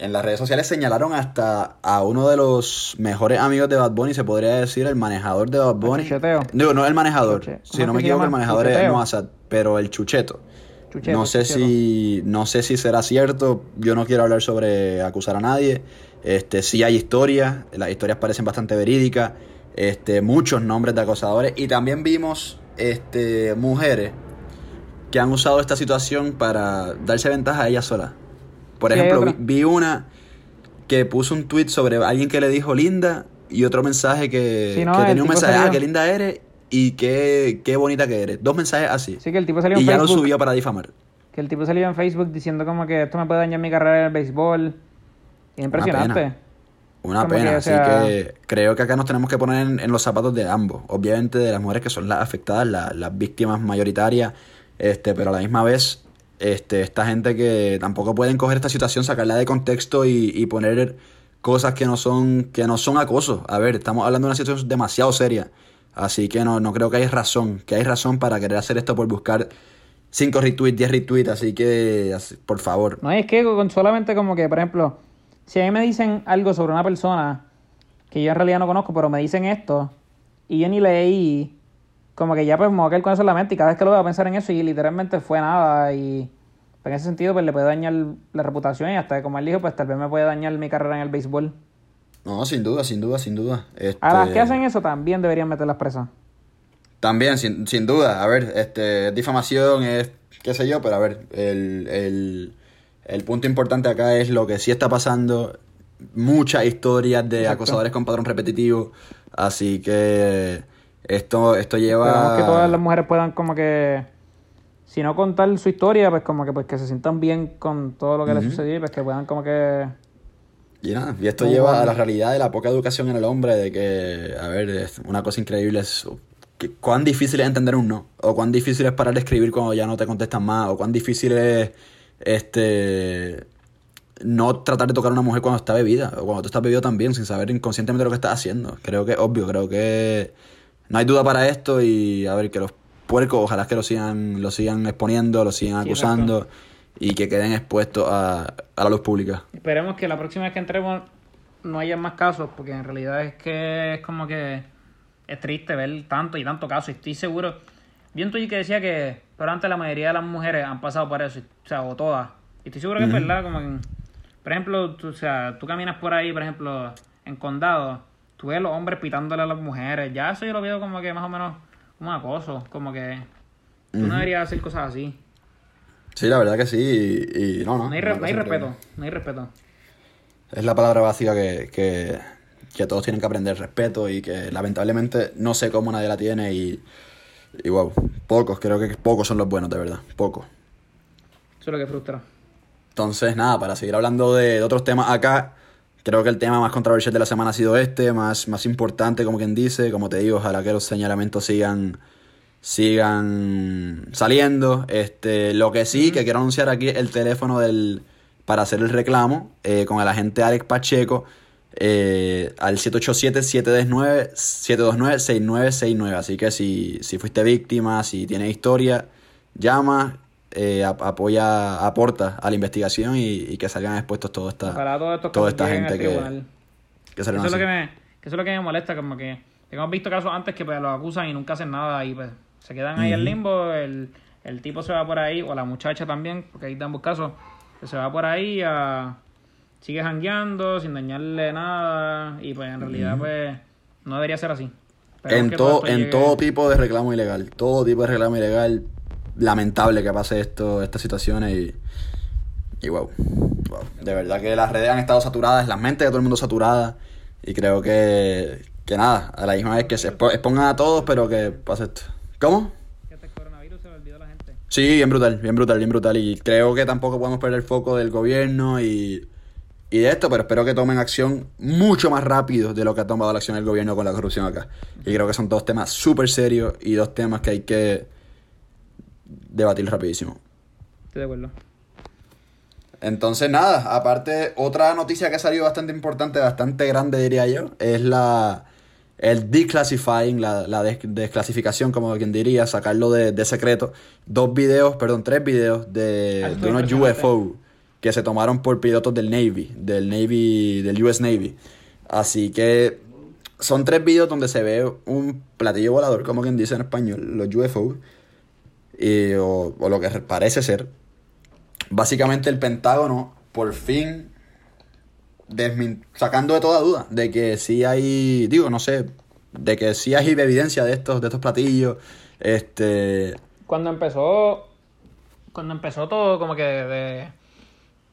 En las redes sociales señalaron hasta a uno de los mejores amigos de Bad Bunny, se podría decir el manejador de Bad Bunny.
chucheteo?
Digo, no el manejador.
Chuche-
Si
¿cómo
no
es
me equivoco, el manejador es
Chucheteo.
Moassad, pero el chucheto.
Chucheto,
no sé
chucheto.
si no sé si será cierto. Yo no quiero hablar sobre acusar a nadie. Este sí hay historias, las historias parecen bastante verídicas. Este muchos nombres de acosadores y también vimos este mujeres que han usado esta situación para darse ventaja a ellas solas. Por ejemplo, vi, una que puso un tweet sobre alguien que le dijo linda y otro mensaje que,
Sí, no,
que tenía un mensaje,
salió-
ah, qué linda eres y qué, qué bonita que eres. Dos mensajes así.
Sí, que el tipo salió en
y ya lo subió para difamar.
Que el tipo salió en Facebook diciendo como que esto me puede dañar mi carrera en el béisbol. Y impresionante.
pena. Una
Como
pena,
que, o
así que creo que acá nos tenemos que poner en, en los zapatos de ambos. Obviamente de las mujeres que son las afectadas, la- las víctimas mayoritarias, este, pero a la misma vez, este, esta gente que tampoco pueden coger esta situación, sacarla de contexto y, y poner cosas que no son, que no son acoso. A ver, estamos hablando de una situación demasiado seria. Así que no, no creo que hay razón, que hay razón para querer hacer esto por buscar 5 retweets, 10 retweets, así que por favor.
No, es que con solamente como que, por ejemplo, si a mí me dicen algo sobre una persona que yo en realidad no conozco, pero me dicen esto, y yo ni leí, como que ya pues me voy a quedar con eso en la mente, y cada vez que lo voy a pensar en eso, y literalmente fue nada, y en ese sentido pues le puede dañar la reputación, y hasta como él dijo, pues tal vez me puede dañar mi carrera en el béisbol.
No, sin duda, sin duda, sin duda.
A las que este hacen eso también deberían meter las presas.
También, sin, sin duda. A ver, este, difamación es, qué sé yo, pero a ver, el, el, el punto importante acá es lo que sí está pasando. Muchas historias de acosadores con patrón repetitivo. Así que esto, esto lleva...
Esperamos que todas las mujeres puedan como que... Si no contar su historia, pues como que pues que se sientan bien con todo lo que les sucedió y pues que puedan como que
y nada, y esto lleva a la realidad de la poca educación en el hombre, de que, a ver, es una cosa increíble es que, cuán difícil es entender un no, o cuán difícil es parar de escribir cuando ya no te contestan más, o cuán difícil es este no tratar de tocar a una mujer cuando está bebida, o cuando tú estás bebido también, sin saber inconscientemente lo que estás haciendo. Creo que es obvio, creo que no hay duda para esto y a ver que los puercos ojalá que lo sigan, lo sigan exponiendo, lo sigan acusando y que queden expuestos a, a la luz pública.
Esperemos que la próxima vez que entremos no haya más casos, porque en realidad es que es como que es triste ver tanto y tanto casos. Y estoy seguro, vi un que decía que, pero antes la mayoría de las mujeres han pasado por eso, o sea, o todas. Y estoy seguro que es verdad, como que, por ejemplo, tú, o sea, tú caminas por ahí, por ejemplo, en condado, tú ves los hombres pitándole a las mujeres, ya eso yo lo veo como que más o menos como acoso, como que tú no deberías hacer cosas así.
Sí, la verdad que sí, y, no, no.
No hay, respeto, no hay respeto.
Es la palabra básica que, que, que, todos tienen que aprender, respeto, y que lamentablemente no sé cómo nadie la tiene, y, y wow, pocos, creo que pocos son los buenos, de verdad, pocos.
Eso es lo que frustra.
Entonces, nada, para seguir hablando de, otros temas acá, creo que el tema más controversial de la semana ha sido este, más, más importante, como quien dice, como te digo, ojalá que los señalamientos sigan sigan saliendo. Este, lo que sí, que quiero anunciar aquí el teléfono del para hacer el reclamo eh, con el agente Alex Pacheco eh, al 787-729-6969. Así que si, si fuiste víctima, si tienes historia, llama, eh, apoya, aporta a la investigación y, que salgan expuestos toda esta, toda esta gente que,
que, eso es lo que me Eso es lo que me molesta, como que hemos visto casos antes que pues, los acusan y nunca hacen nada y pues se quedan ahí en limbo, el, el, tipo se va por ahí, o la muchacha también, porque hay ambos casos, que se va por ahí a... Sigue jangueando sin dañarle nada y pues en realidad pues no debería ser así.
en todo, en todo tipo de reclamo ilegal, todo tipo de reclamo ilegal, lamentable que pase esto, estas situaciones y, y wow, de verdad que las redes han estado saturadas, las mentes de todo el mundo saturadas y creo que, que nada, a la misma vez que se expongan a todos, pero que pase esto. ¿Cómo? Este. Sí, bien brutal, bien brutal, bien brutal. Y creo que tampoco podemos perder el foco del gobierno y, y de esto, pero espero que tomen acción mucho más rápido de lo que ha tomado la acción el gobierno con la corrupción acá. Y creo que son dos temas súper serios y dos temas que hay que debatir rapidísimo.
Estoy de acuerdo.
Entonces, nada, aparte, otra noticia que ha salido bastante importante, bastante grande, diría yo, es la el declassifying, la, la desclasificación, como quien diría, sacarlo de, secreto. Dos videos, perdón, tres videos de, de unos UFO que se tomaron por pilotos del Navy, del Navy, del US Navy. Así que son tres videos donde se ve un platillo volador, como quien dice en español, los UFO, y, o, o lo que parece ser. Básicamente el Pentágono por fin sacando de toda duda de que sí hay, digo, no sé, de que sí hay evidencia de estos, de estos platillos. Este.
Cuando empezó. Cuando empezó todo como que de.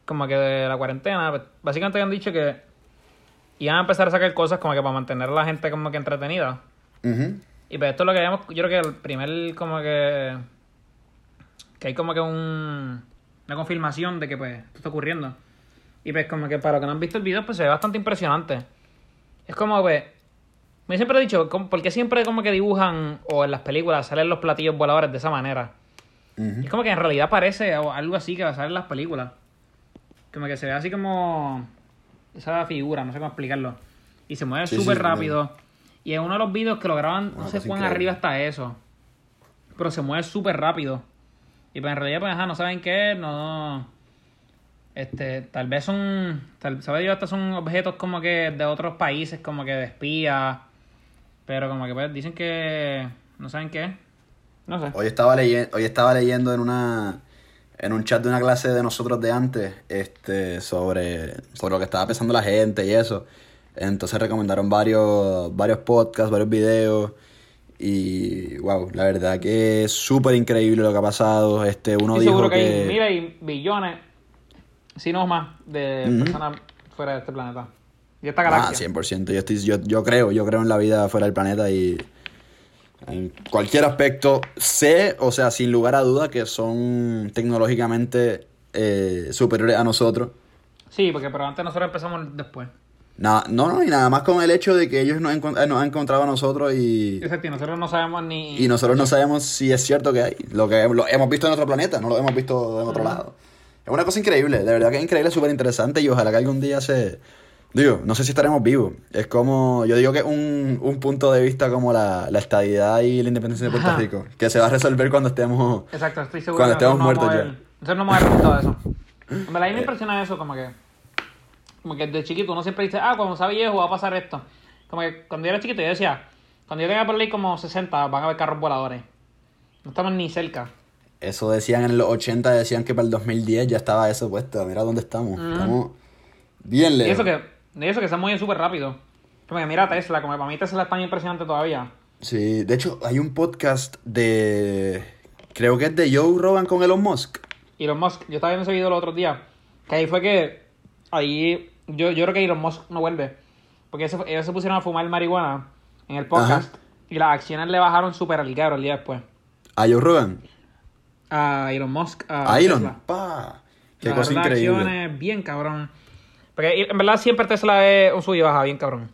Como que de la cuarentena, pues, básicamente habían dicho que iban a empezar a sacar cosas como que para mantener a la gente como que entretenida. Y pues esto es lo que habíamos, yo creo que el primer como que que hay como que un, una confirmación de que pues esto está ocurriendo. Y pues como que para los que no han visto el video, pues se ve bastante impresionante. Es como, pues, me siempre he dicho, ¿por qué siempre como que dibujan o en las películas salen los platillos voladores de esa manera? Es como que en realidad parece algo así que va a salir en las películas. Como que se ve así como esa figura, no sé cómo explicarlo. Y se mueve súper rápido. Y en uno de los videos que lo graban, no
Una
sé
cosa
cuán
increíble.
arriba está eso. Pero se mueve súper rápido. Y pues en realidad, pues, ajá, no saben qué, es, no. Este, tal vez son. Tal, sabe Dios, estos son objetos como que de otros países, como que de espía. Pero como que pues dicen que. No saben qué. es. No sé.
Hoy estaba leyendo, hoy estaba leyendo en una en un chat de una clase de nosotros de antes, este, sobre, sobre lo que estaba pensando la gente y eso. Entonces recomendaron varios, varios podcasts, varios videos. Y wow, la verdad que es súper increíble lo que ha pasado. Este, uno
Estoy
dijo
seguro que,
que.
hay miles y billones, si no más, de personas fuera de este planeta. Y esta
Ah,
galaxia.
100%. Yo, estoy, yo, yo creo, yo creo en la vida fuera del planeta y en cualquier aspecto sé, o sea, sin lugar a duda que son tecnológicamente eh, superiores a nosotros.
Sí, porque pero antes nosotros empezamos después.
Nada, no, no, y nada más con el hecho de que ellos nos, encon- eh, nos han encontrado a nosotros y,
Exacto, y nosotros no sabemos ni...
y nosotros no sabemos si es cierto que hay. Lo que lo hemos visto en otro planeta, no lo hemos visto en otro lado. Es una cosa increíble, de verdad que es increíble, súper interesante y ojalá que algún día se... Digo, no sé si estaremos vivos. Es como, yo digo que un, un punto de vista como la, la estadidad y la independencia de Puerto
Ajá.
Rico, que se va a resolver cuando estemos...
Exacto, estoy seguro
Cuando estemos
no
muertos ya.
Nosotros no ver resultado de eso. En verdad, a mí me impresiona eso, como que... Como que de chiquito uno siempre dice, ah, cuando sea viejo va a pasar esto. Como que cuando yo era chiquito yo decía, cuando yo tenga por ley como 60 van a haber carros voladores. No estamos ni cerca.
Eso decían en los 80, decían que para el 2010 ya estaba eso puesto. Mira dónde estamos. Estamos bien
Y
lejos.
eso que, y eso que se mueve súper rápido. Como que mira Tesla, como que para mí Tesla es tan impresionante todavía.
Sí, de hecho, hay un podcast de. Creo que es de Joe Rogan con Elon Musk.
Elon Musk, yo estaba viendo ese video los otros días. Que ahí fue que. Ahí. Yo, yo creo que Elon Musk no vuelve. Porque ellos se, ellos se pusieron a fumar marihuana en el podcast. Y las acciones le bajaron súper al el día después.
A Joe Rogan.
A Elon Musk. A,
A Elon.
Tesla.
Pa. Qué cosa increíble.
acciones bien cabrón. Porque en verdad siempre Tesla es un sub y baja bien cabrón.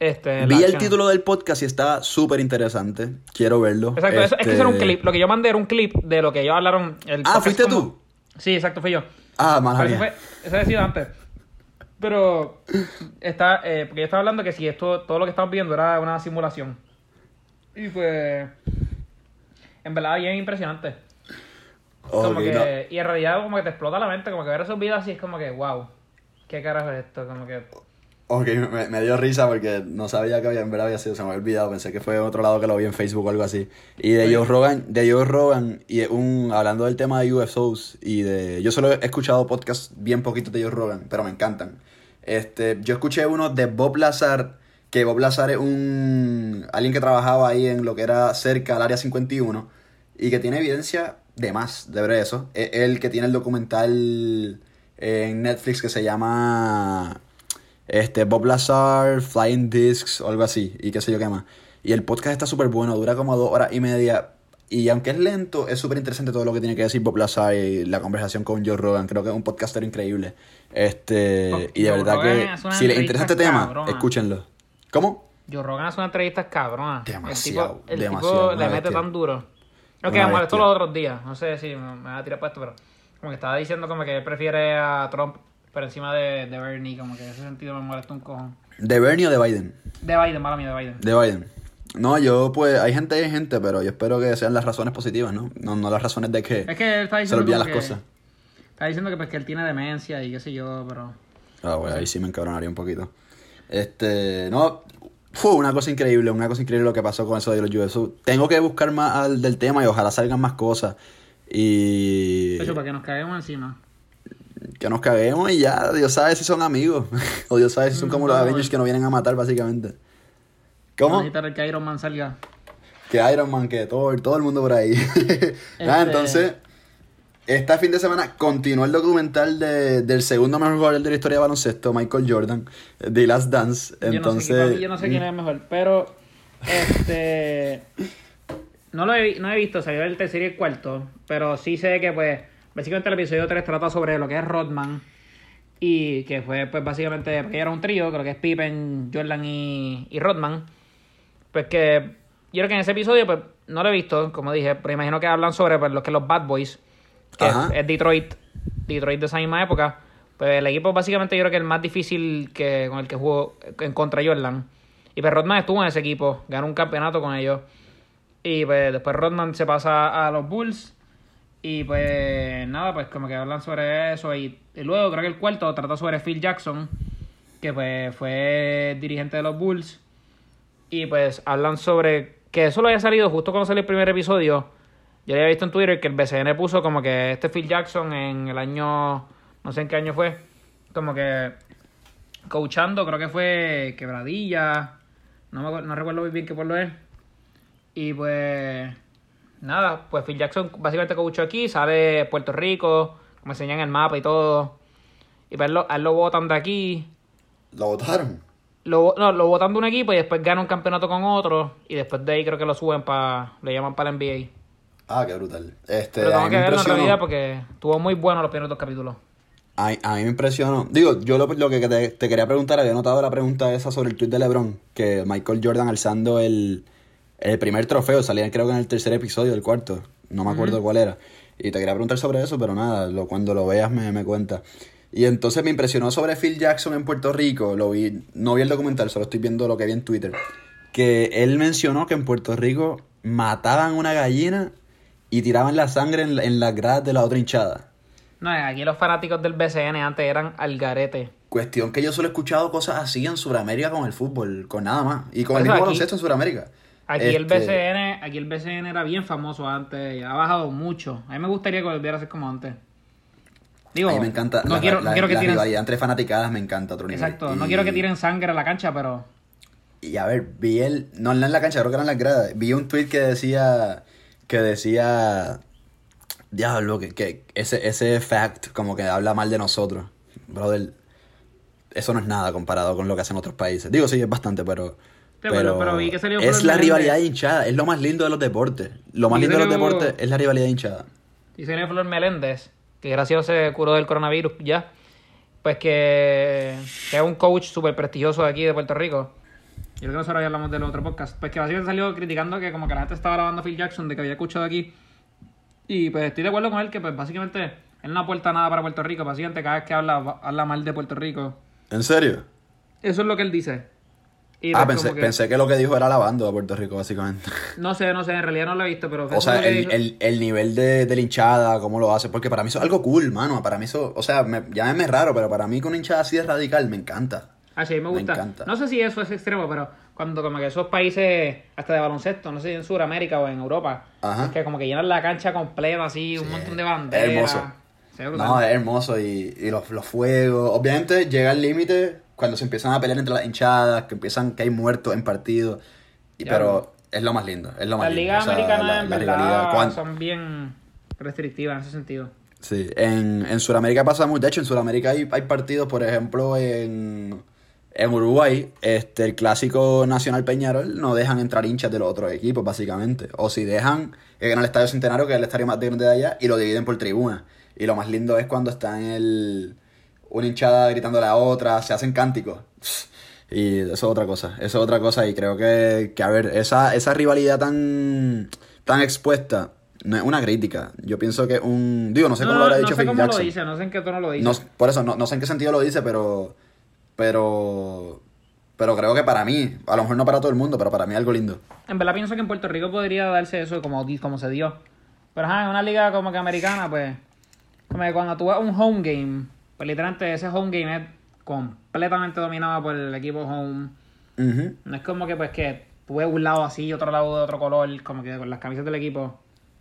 Este,
Vi el título del podcast y está súper interesante. Quiero verlo.
Exacto, es que
Este-
eso era un clip. Lo que yo mandé era un clip de lo que ellos hablaron. El
Ah, ¿fuiste
como-
tú?
Sí, exacto, fui yo.
Ah,
Pero eso, fue, eso había sido antes. Pero está, eh, porque yo estaba hablando que si esto, todo lo que estamos viendo era una simulación. Y pues, en verdad, bien impresionante. Como que,
no.
Y en realidad como que te explota la mente, como que ver esos videos así es como que, wow, ¿qué carajo es esto? Como que...
Ok, me, me dio risa porque no sabía que había, en verdad había sido, se me había olvidado, pensé que fue en otro lado que lo vi en Facebook o algo así. Y de Joe Rogan, de Joe Rogan, y un, hablando del tema de UFOs, y de, yo solo he escuchado podcasts bien poquitos de Joe Rogan, pero me encantan. Este, yo escuché uno de Bob Lazar, que Bob Lazar es un, alguien que trabajaba ahí en lo que era cerca al área 51, y que tiene evidencia de más, de ver eso. Es el que tiene el documental en Netflix que se llama este, Bob Lazar, Flying Discs o algo así, y qué sé yo qué más. Y el podcast está súper bueno, dura como dos horas y media. Y aunque es lento, es súper interesante todo lo que tiene que decir Bob Lazar y la conversación con Joe Rogan. Creo que es un podcaster increíble. Este, y de
Joe
verdad
Rogan
que si les interesa este tema,
cabrona.
escúchenlo. ¿Cómo?
Joe Rogan hace una entrevista cabrona.
Demasiado,
El tipo, el
demasiado,
tipo le mete tan duro. Lo que me molestó los otros días. No sé si me, me va a tirar puesto, pero como que estaba diciendo como que él prefiere a Trump por encima de, de Bernie. Como que en ese sentido me molestó un cojón.
¿De Bernie o de Biden?
De Biden, mala mía, de Biden.
De Biden. No, yo pues, hay gente y hay gente, pero yo espero que sean las razones positivas, ¿no? No, no las razones de que
Es que él está
se olvidan las
que-
cosas.
Está diciendo que, pues, que él tiene demencia y qué sé yo, pero...
Ah, bueno, ahí sí me encabronaría un poquito. Este, no, fue una cosa increíble, una cosa increíble lo que pasó con eso de los USU. Tengo que buscar más al- del tema y ojalá salgan más cosas. Y
hecho, para que nos caguemos encima.
que nos caguemos y ya, Dios sabe si son amigos. o Dios sabe si son como los Avengers
no.
que nos vienen a matar, básicamente. ¿Cómo?
Necesitar que Iron Man salga.
Que Iron Man, que Thor, todo el mundo por ahí.
Este-
Nada, entonces, este fin de semana continuó el documental de- del segundo mejor jugador de la historia de baloncesto, Michael Jordan, The Last Dance.
Yo no sé,
Entonces,
yo no sé quién es mejor, pero este no lo he, no he visto, salió el tercer y el cuarto, pero sí sé que pues básicamente el episodio 3 trata sobre lo que es Rodman y que fue pues básicamente porque era un trío, creo que es Pippen, Jordan y, y Rodman. Pues que yo creo que en ese episodio pues no lo he visto, como dije, pero imagino que hablan sobre pues, lo que los Bad Boys, que es Detroit, Detroit de esa misma época. Pues el equipo básicamente yo creo que el más difícil que con el que jugó en contra Jordan. Y pues Rodman estuvo en ese equipo, ganó un campeonato con ellos. Y pues después Rodman se pasa a los Bulls. Y pues nada, pues como que hablan sobre eso. Y, y luego creo que el cuarto trata sobre Phil Jackson, que pues fue dirigente de los Bulls. Y pues hablan sobre que eso lo había salido justo cuando salió el primer episodio. Yo había visto en Twitter que el BCN puso como que este Phil Jackson en el año, no sé en qué año fue, como que coachando, creo que fue Quebradilla, no, me, no recuerdo muy bien qué pueblo es. Y pues, nada, pues Phil Jackson básicamente coachó aquí, sale Puerto Rico, como enseñan el mapa y todo. Y pues a lo, botan de aquí,
Lo votaron.
Lo, no, lo botan de un equipo y después gana un campeonato con otro. Y después de ahí creo que lo suben para, le llaman para la NBA.
Ah, qué brutal. Este,
Pero tengo que verlo en realidad porque estuvo muy bueno los primeros dos capítulos.
A, a mí me impresionó. Digo, yo lo, lo que te, te quería preguntar, había notado la pregunta esa sobre el tweet de LeBron, que Michael Jordan alzando el, el primer trofeo, salía creo que en el tercer episodio, el cuarto, no me acuerdo cuál era. Y te quería preguntar sobre eso, pero nada, lo, cuando lo veas me, me cuenta. Y entonces me impresionó sobre Phil Jackson en Puerto Rico, lo vi, no vi el documental, solo estoy viendo lo que vi en Twitter, que él mencionó que en Puerto Rico mataban una gallina y tiraban la sangre en, la- en las gradas de la otra hinchada.
No, aquí los fanáticos del BCN antes eran al garete.
Cuestión que yo solo he escuchado cosas así en Sudamérica con el fútbol, con nada más. Y con
Por
el mismo baloncesto en Sudamérica.
Aquí el
Este,
BCN, aquí el BCN era bien famoso antes, ha bajado mucho. A mí me gustaría que volviera a ser como antes. Digo,
A mí me encanta.
no
la,
quiero,
la-
no quiero que tiren,
entre fanaticadas me encanta otro nivel.
exacto, no
Y-
quiero que tiren sangre a la cancha, pero
Y a ver, vi el. No, no en la cancha, creo que era en las gradas. Vi un tweet que decía. Que decía. Diablo, que, que ese, ese fact como que habla mal de nosotros. Brother, eso no es nada comparado con lo que hacen otros países. Digo, sí, es bastante, pero.
Sí, pero- pero vi que salió
es la rivalidad hinchada, es lo más lindo de los deportes. Lo más lindo de los deportes es la rivalidad hinchada.
dice Néstor Flor Meléndez, que gracias a se curó del coronavirus ya, pues que, que es un coach súper prestigioso de aquí de Puerto Rico. Yo creo que nosotros ya hablamos del otro podcast. Pues que básicamente salió criticando que como que la gente estaba grabando a Phil Jackson de que había escuchado aquí. Y pues estoy de acuerdo con él que pues básicamente él no aporta nada para Puerto Rico. Básicamente cada vez que habla, habla mal de Puerto Rico.
¿En serio?
Eso es lo que él dice. Y
Ah,
pues
pensé,
que-
pensé que lo que dijo era lavando a Puerto Rico, básicamente.
No sé, no sé, en realidad no lo he visto, pero...
O
es
sea, el,
dijo.
el, el nivel de, de la hinchada, cómo lo hace, porque para mí eso es algo cool, mano. Para mí eso, o sea, me, llámeme raro, pero para mí con una hinchada así de radical me encanta.
Ah, sí, me
Me
gusta.
encanta.
No sé si eso es extremo, pero cuando como que esos países, hasta de baloncesto, no sé si en Sudamérica o en Europa,
Ajá.
que como que llenan la cancha completa así, un montón de banderas.
es hermoso. No, es hermoso y, y los, los fuegos. Obviamente llega el límite cuando se empiezan a pelear entre las hinchadas, que empiezan que hay muertos en partidos. Y,
Ya,
pero es lo más lindo, es lo más
Las
lindo.
ligas
o sea,
americanas
la-
en
la
verdad son bien restrictivas en ese sentido.
Sí, en, en Sudamérica pasa mucho. De hecho, en Sudamérica hay, hay partidos, por ejemplo, en, en Uruguay, este, el clásico Nacional Peñarol, no dejan entrar hinchas de los otros equipos, básicamente. O si dejan, en el Estadio Centenario, que es el estadio más grande de allá, y lo dividen por tribuna. Y lo más lindo es cuando está en el, una hinchada gritándole a otra, se hacen cánticos. Y eso es otra cosa, eso es otra cosa. Y creo que, que a ver, esa, esa rivalidad tan, tan expuesta no es una crítica. Yo pienso que un. Digo, no sé cómo lo habrá dicho
sé
Phil
cómo
Jackson.
lo dice, no sé en qué tono lo dice.
No, por eso, no, no sé en qué sentido lo dice, pero. Pero. Pero creo que para mí, a lo mejor no para todo el mundo, pero para mí es algo lindo.
En verdad pienso que en Puerto Rico podría darse eso como, como se dio. Pero ajá, en una liga como que americana, pues. Como que cuando tú ves un home game, pues literalmente ese home game es completamente dominado por el equipo home. No es como que pues que tú ves un lado así y otro lado de otro color, como que con las camisas del equipo.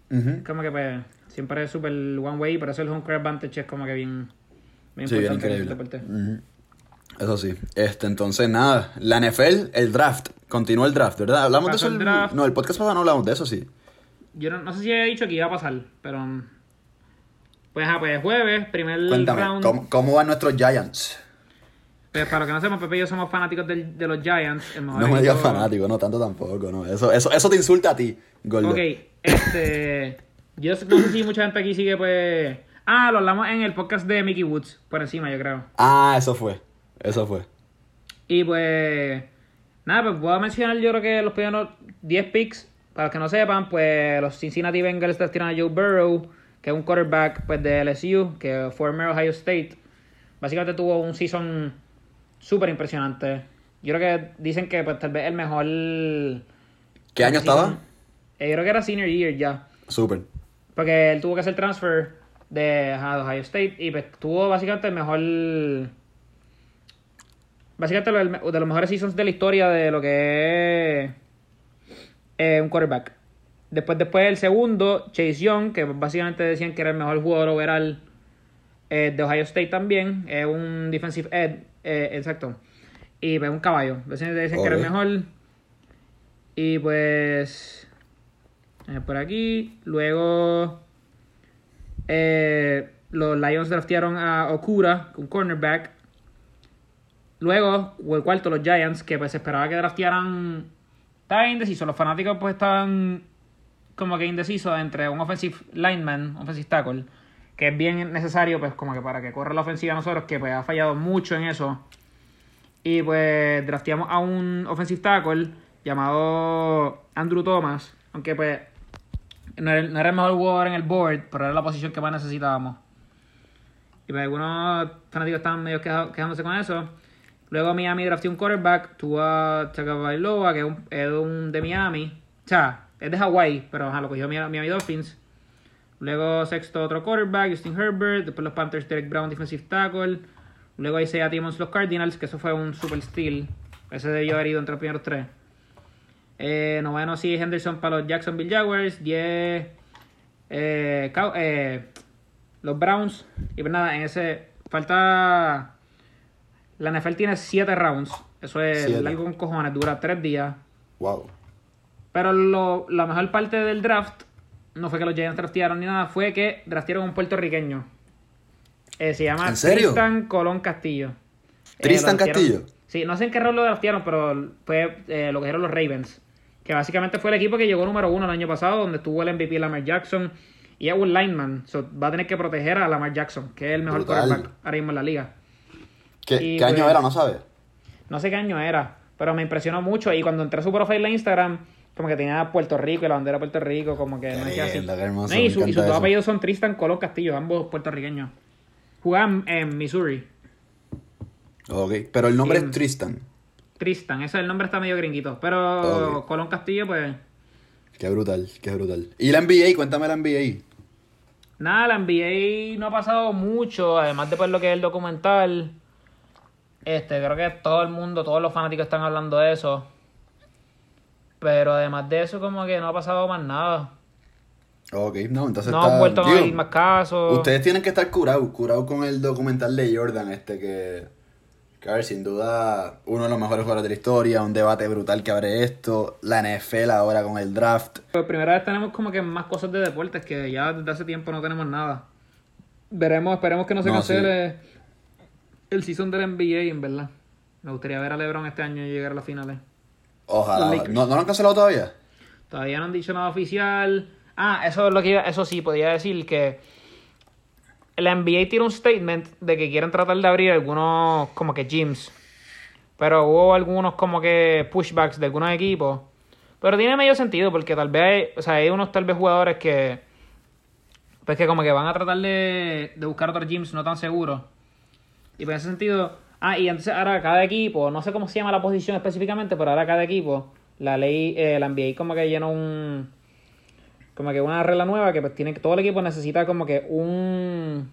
Es como que pues siempre es súper one way, pero eso el home court advantage es como que bien, bien
Sí, bien
importante en ese
increíble. Eso sí. Este, entonces, nada. La NFL, el draft. Continúa el draft, ¿verdad? Hablamos
Pasó
de eso.
el
el-
draft.
No, el podcast pasado no hablamos de eso, sí.
Yo no, no sé si he dicho que iba a pasar, pero... Pues, ah, pues jueves, primer
Cuéntame,
round.
¿cómo, cómo van nuestros Giants?
Pues para los que no sepan, Pepe y yo somos fanáticos del- de los Giants. El mejor
No me digas fanático, no tanto tampoco, no. Eso, eso, eso te insulta a ti, Gordo.
Ok, este... Yo no sé si mucha gente aquí sigue, pues... Ah, lo hablamos en el podcast de Mickey Woods, por encima, yo creo.
Ah, eso fue. Eso fue.
Y pues... Nada, pues puedo mencionar yo creo que los primeros 10 picks. Para los que no sepan, pues los Cincinnati Bengals tiran a Joe Burrow, que es un quarterback pues, de LSU, que former Ohio State. Básicamente tuvo un season súper impresionante. Yo creo que dicen que pues, tal vez el mejor.
¿Qué año estaba?
Eh, yo creo que era senior year ya.
Súper.
Porque él tuvo que hacer transfer de, Ohio State y pues, tuvo básicamente el mejor. Básicamente de los mejores seasons de la historia de lo que es eh, un quarterback. Después, después el segundo, Chase Young, que básicamente decían que era el mejor jugador overall eh, de Ohio State también. Es un defensive end, eh, exacto. Y pues un caballo. Decían, decían que era el mejor. Y pues. eh, por aquí. Luego. eh, los Lions draftearon a Okura, un cornerback. Luego, o el cuarto, los Giants, que pues esperaba que draftearan. Estaba indeciso. Los fanáticos pues estaban como que indecisos entre un offensive lineman, offensive tackle, que es bien necesario pues como que para que corra la ofensiva nosotros, que pues ha fallado mucho en eso. Y pues drafteamos a un offensive tackle llamado Andrew Thomas, aunque pues no era, no era el mejor jugador en el board, pero era la posición que más necesitábamos. Y pues algunos fanáticos estaban medio quejándose con eso. Luego Miami drafteó un quarterback, tuvo a Tagovailoa, que es, un, es un de Miami. O es de Hawaii, pero ajá, lo cogió Miami, Dolphins. Luego sexto otro quarterback, Justin Herbert. Después los Panthers, Derek Brown, defensive tackle. Luego Isaiah Timmons, los Cardinals, que eso fue un super steal. Ese debió haber ido entre los primeros tres. Eh, noveno sí Henderson para los Jacksonville Jaguars. 10 eh, eh, los Browns. Y pues nada, en ese falta... La NFL tiene 7 rounds. Eso es
Siete.
largo con cojones, dura 3 días.
Wow.
Pero lo, la mejor parte del draft no fue que los Giants draftearon ni nada, fue que draftearon un puertorriqueño. Eh, se llama. Tristan Colón Castillo. Eh,
¿Tristan Castillo?
Sí, no sé en qué rol lo draftearon, pero fue eh, lo que eran los Ravens. Que básicamente fue el equipo que llegó número uno el año pasado, donde estuvo el MVP Lamar Jackson. Y es un lineman. So, va a tener que proteger a Lamar Jackson, que es el mejor quarterback ahora mismo en la liga.
¿Qué,
Y
qué año
pues-
era? ¿No sabes?
No sé qué año era, pero me impresionó mucho. Y cuando entré a su profile en Instagram, como que tenía Puerto Rico y la bandera de Puerto Rico, como que
Qué
no decía así.
lindo, qué hermoso,
No, y, su- y sus dos apellidos son Tristan Colón Castillo, ambos puertorriqueños. Jugaban en Missouri.
Ok. Pero el nombre es Tristan.
Tristan, ese el nombre está medio gringuito. Pero. Colón Castillo, pues.
Qué brutal, qué brutal. ¿Y la NBA? Cuéntame la NBA.
Nada, la NBA no ha pasado mucho, además de por lo que es el documental. Este, creo que todo el mundo, todos los fanáticos están hablando de eso. Pero además de eso, como que no ha pasado más nada.
Ok, no, entonces
No han vuelto a haber más casos.
Ustedes tienen que estar curados, curados con el documental de Jordan, este que... Que a ver, sin duda, uno de los mejores jugadores de la historia, un debate brutal que abre esto, la NFL ahora con el draft.
Por primera vez tenemos como que más cosas de deportes que ya desde hace tiempo no tenemos nada. Veremos, esperemos que no se
No,
cancele el season del NBA, en verdad. Me gustaría ver a LeBron este año llegar a las finales.
Ojalá. ¿No, ¿No lo han cancelado todavía?
Todavía no han dicho nada oficial. Ah, eso es lo que iba- eso sí, podía decir que la NBA tiene un statement de que quieren tratar de abrir algunos como que gyms. Pero hubo algunos como que pushbacks de algunos equipos. Pero tiene medio sentido porque tal vez hay, o sea, hay unos tal vez jugadores que pues que como que van a tratar de, de buscar otros gyms no tan seguros. Y en ese sentido, ah, y entonces ahora cada equipo, no sé cómo se llama la posición específicamente, pero ahora cada equipo, la ley, eh, la NBA como que llenó un, como que una regla nueva que pues tiene que, todo el equipo necesita como que un,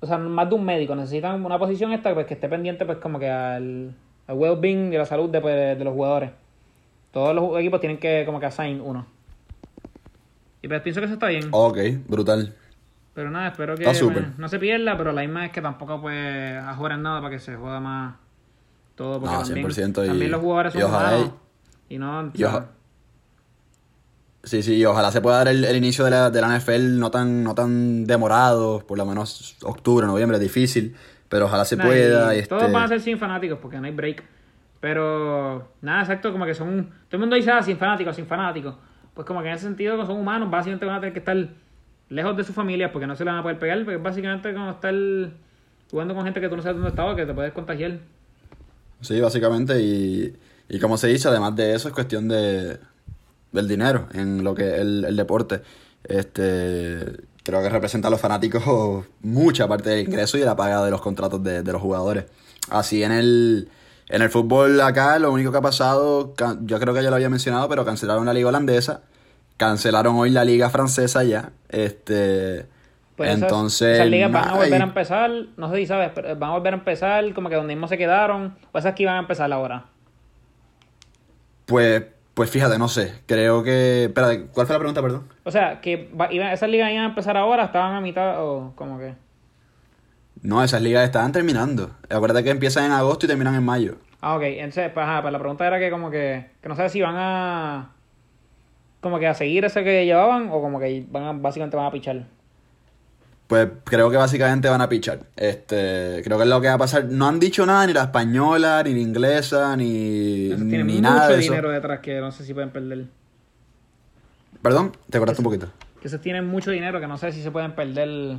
o sea, más de un médico, necesitan una posición esta pues que esté pendiente pues como que al, al well-being y la salud de, pues, de los jugadores. Todos los equipos tienen que como que assign uno. Y pues pienso que eso está bien.
Ok, brutal.
Pero nada, espero que bueno, no se pierda, pero la misma es que tampoco pues ajoren nada para que se joda más todo. Porque
No,
también,
100% y-
también los jugadores son
y ojalá.
Y no,
Y oja- Sí, sí, y ojalá se pueda dar el, el inicio de la, de la NFL no tan, no tan demorado, por lo menos octubre, noviembre, es difícil, pero ojalá se pueda.
y
y este...
Todos van a ser sin fanáticos porque no hay break. Pero nada, exacto, como que son. Todo el mundo dice, ah, sin fanáticos, sin fanáticos. Pues como que en ese sentido, son humanos, básicamente van a tener que estar lejos de sus familias porque no se les van a poder pegar. Porque básicamente como estar jugando con gente que tú no sabes dónde estaba, que te puedes contagiar.
Sí, básicamente, y, y como se dice, además de eso, es cuestión de del dinero en lo que el, el deporte. Este creo que representa a los fanáticos mucha parte del ingreso y de la paga de los contratos de, de los jugadores. Así en el En el fútbol acá lo único que ha pasado, yo creo que ya lo había mencionado, pero cancelaron la liga holandesa, cancelaron hoy la liga francesa ya, este,
Pues
entonces,
esas ligas van a volver a empezar, no sé si sabes, pero van a volver a empezar como que donde mismo se quedaron, o esas que iban a empezar ahora.
pues, pues fíjate, no sé, creo que, espera, ¿cuál fue la pregunta, perdón?
O sea, que va- iban- esas ligas iban a empezar ahora, estaban a mitad o como que...
No, esas ligas estaban terminando, acuérdate que empiezan en agosto y terminan en mayo.
Ah, ok, entonces, pues, ajá, pues la pregunta era que como que, que no sé si van a... Como que a seguir ese que llevaban o como que van a- básicamente van a pichar.
Pues creo que básicamente van a pichar. Este, creo que es lo que va a pasar. No han dicho nada ni la española, ni la inglesa, ni,
Esos
ni
tienen
nada
mucho
de eso.
dinero detrás que no sé si pueden perder.
Perdón, te cortaste un poquito.
Que esos tienen mucho dinero que no sé si se pueden perder.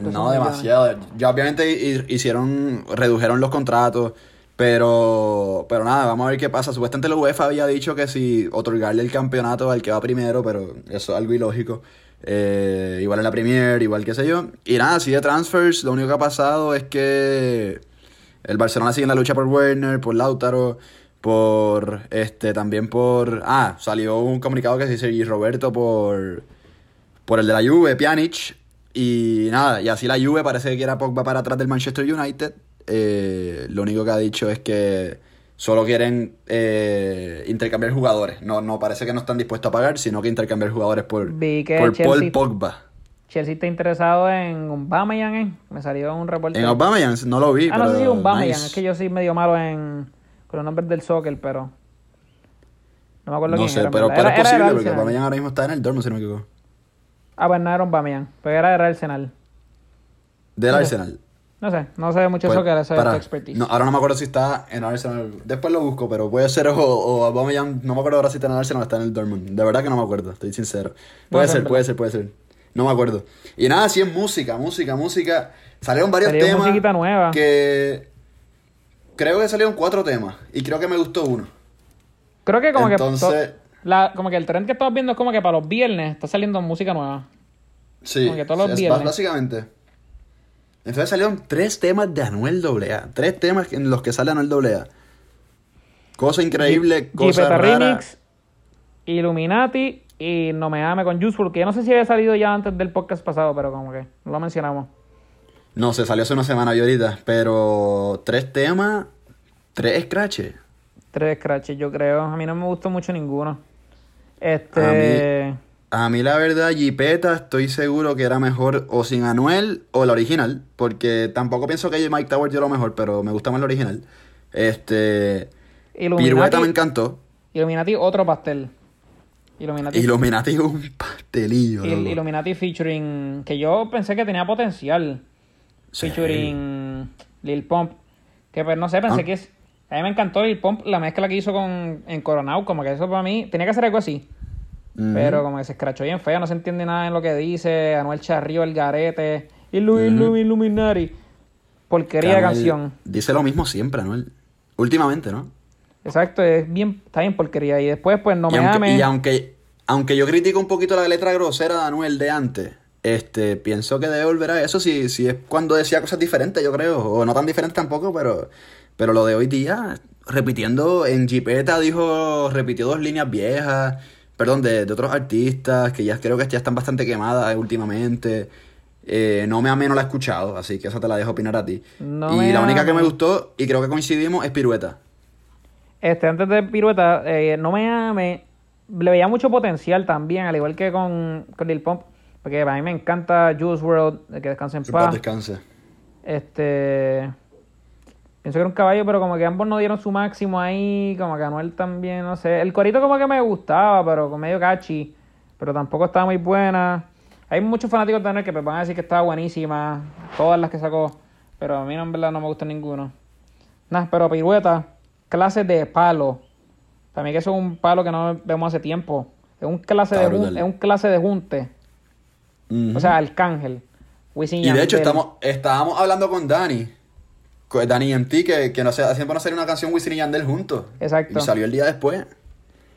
No demasiado. Ya obviamente hi- hicieron, redujeron los contratos, pero, pero nada, vamos a ver qué pasa. Supuestamente la UEFA había dicho que si otorgarle el campeonato al que va primero, pero eso es algo ilógico. Eh, igual en la Premier, igual qué sé yo. Y nada, así de transfers, lo único que ha pasado es que el Barcelona sigue en la lucha por Werner, por Lautaro, por este también por ah, salió un comunicado que se dice y Roberto por por el de la Juve, Pjanic y nada, y así la Juve parece que quiere a Pogba para atrás del Manchester United. Eh, lo único que ha dicho es que solo quieren eh, intercambiar jugadores. No, no parece que no están dispuestos a pagar, sino que intercambiar jugadores por,
Vi que
por Paul Pogba.
Chelsea está interesado en Aubameyang, ¿eh? Me salió un reporte.
En Aubameyang no lo vi,
ah, no sé si Aubameyang,
nice.
es que yo soy medio malo en con los nombres del soccer, pero no me acuerdo
No
quién
sé,
era.
pero, pero
Era-
es posible porque. Aubameyang ahora mismo está en el Dortmund, si no me equivoco.
Ah, pues no era Aubameyang, pero era del Arsenal.
Del
Ok.
Arsenal.
No sé, no sé mucho
Pues,
soccer, esa es
para-
tu expertise.
no, ahora no me acuerdo si está en Arsenal. Después lo busco, pero puede ser o, o Aubameyang. No me acuerdo ahora si está en Arsenal o está en el Dortmund. De verdad que no me acuerdo, estoy sincero. Puede
No
ser, puede ser, puede ser. No me acuerdo. Y nada, sí es música, música, música. Salieron varios
Salió
temas.
nueva.
Que. Creo que salieron cuatro temas. Y creo que me gustó uno.
Creo que como
Entonces-
que la, como que el trend que estamos viendo es como que para los viernes está saliendo música nueva.
Sí,
Como que todos los
es
viernes.
básicamente. Entonces salieron tres temas de Anuel AA. Tres temas en los que sale Anuel AA. Cosa increíble, cosa
Jeepeta
rara.
Remix, Illuminati y No Me Ame con Juice WRLD, que yo no sé si había salido ya antes del podcast pasado, pero como que lo mencionamos.
No sé, salió hace una semana yo ahorita. Pero tres temas, tres scratches.
Tres scratches, yo creo. A mí no me gustó mucho ninguno. Este.
A mí la verdad, Jeepeta estoy seguro que era mejor o sin Anuel o la original. Porque tampoco pienso que Mike Tower dio lo mejor, pero me gusta más la original. Este...
Illuminati,
Pirueta me encantó.
Illuminati, otro pastel. Illuminati.
Illuminati un pastelillo.
Il-. Illuminati featuring. Que yo pensé que tenía potencial.
Sí.
Featuring Lil Pump. Que pues no sé, pensé
Ah.
que es. A mí me encantó Lil Pump, la mezcla que hizo con en Coronado. Como que eso para mí. Tenía que ser algo así. Pero como que se escrachó bien feo, no se entiende nada en lo que dice. Anuel Charrío, el garete. Illu, Illu- Illuminati. Porquería de canción.
Dice lo mismo siempre, Anuel. Últimamente, ¿no?
Exacto, es bien, está bien porquería. Y después, pues no
y,
me
aunque, y aunque, aunque yo critico un poquito la letra grosera de Anuel de antes, este, pienso que debe volver a eso si, si es cuando decía cosas diferentes, yo creo. O no tan diferentes tampoco, pero, pero lo de hoy día, repitiendo en Jeepeta, dijo, repitió dos líneas viejas, perdón, de, de otros artistas que ya creo que ya están bastante quemadas últimamente. Eh, no me amé, no la he escuchado, así que eso te la dejo opinar a ti.
No
y la única que me gustó, y creo que coincidimos, es Pirueta.
Este, antes de Pirueta, eh, no me ame. Le veía mucho potencial también, al igual que con, con Lil Pump. Porque a mí me encanta Juice WRLD, que descanse en
paz. descanse.
Este. Pienso que era un caballo, pero como que ambos no dieron su máximo ahí. Como que Anuel también, no sé. El corito como que me gustaba, pero con medio catchy. Pero tampoco estaba muy buena. Hay muchos fanáticos de Anuel que pues, van a decir que estaba buenísima. Todas las que sacó. Pero a mí no, en verdad no me gusta ninguno. Nada, pero pirueta, clase de palo. Para mí que eso es un palo que no vemos hace tiempo. Es un clase, de, jun-
brutal.
es un clase de junte. O sea, Arcángel. Wisin
Y de hecho estamos, estábamos hablando con Dani, Dani MT, que, que no siempre nos salió una canción Wisin y Yandel juntos.
Exacto.
Y salió el día después.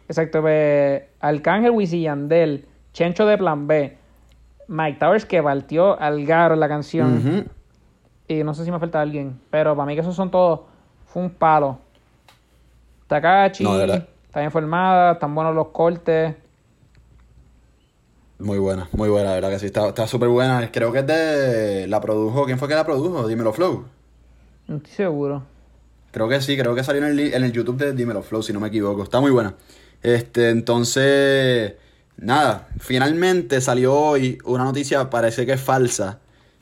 Exacto, pues, Arcángel, Wisin y Yandel, Chencho de Plan B, Mike Towers que partió al garo en la canción. Y no sé si me falta alguien, pero para mí que esos son todos, fue un palo. Takachi,
No,
está bien formada, están buenos los cortes.
Muy buena, muy buena, la verdad que sí, está está súper buena. Creo que es de... La produjo, ¿quién fue que la produjo? Dímelo Flow.
No estoy seguro.
Creo que sí, creo que salió en el, en el YouTube de Dímelo Flow, si no me equivoco. Está muy buena. Este, entonces, nada, finalmente salió hoy una noticia, parece que es falsa,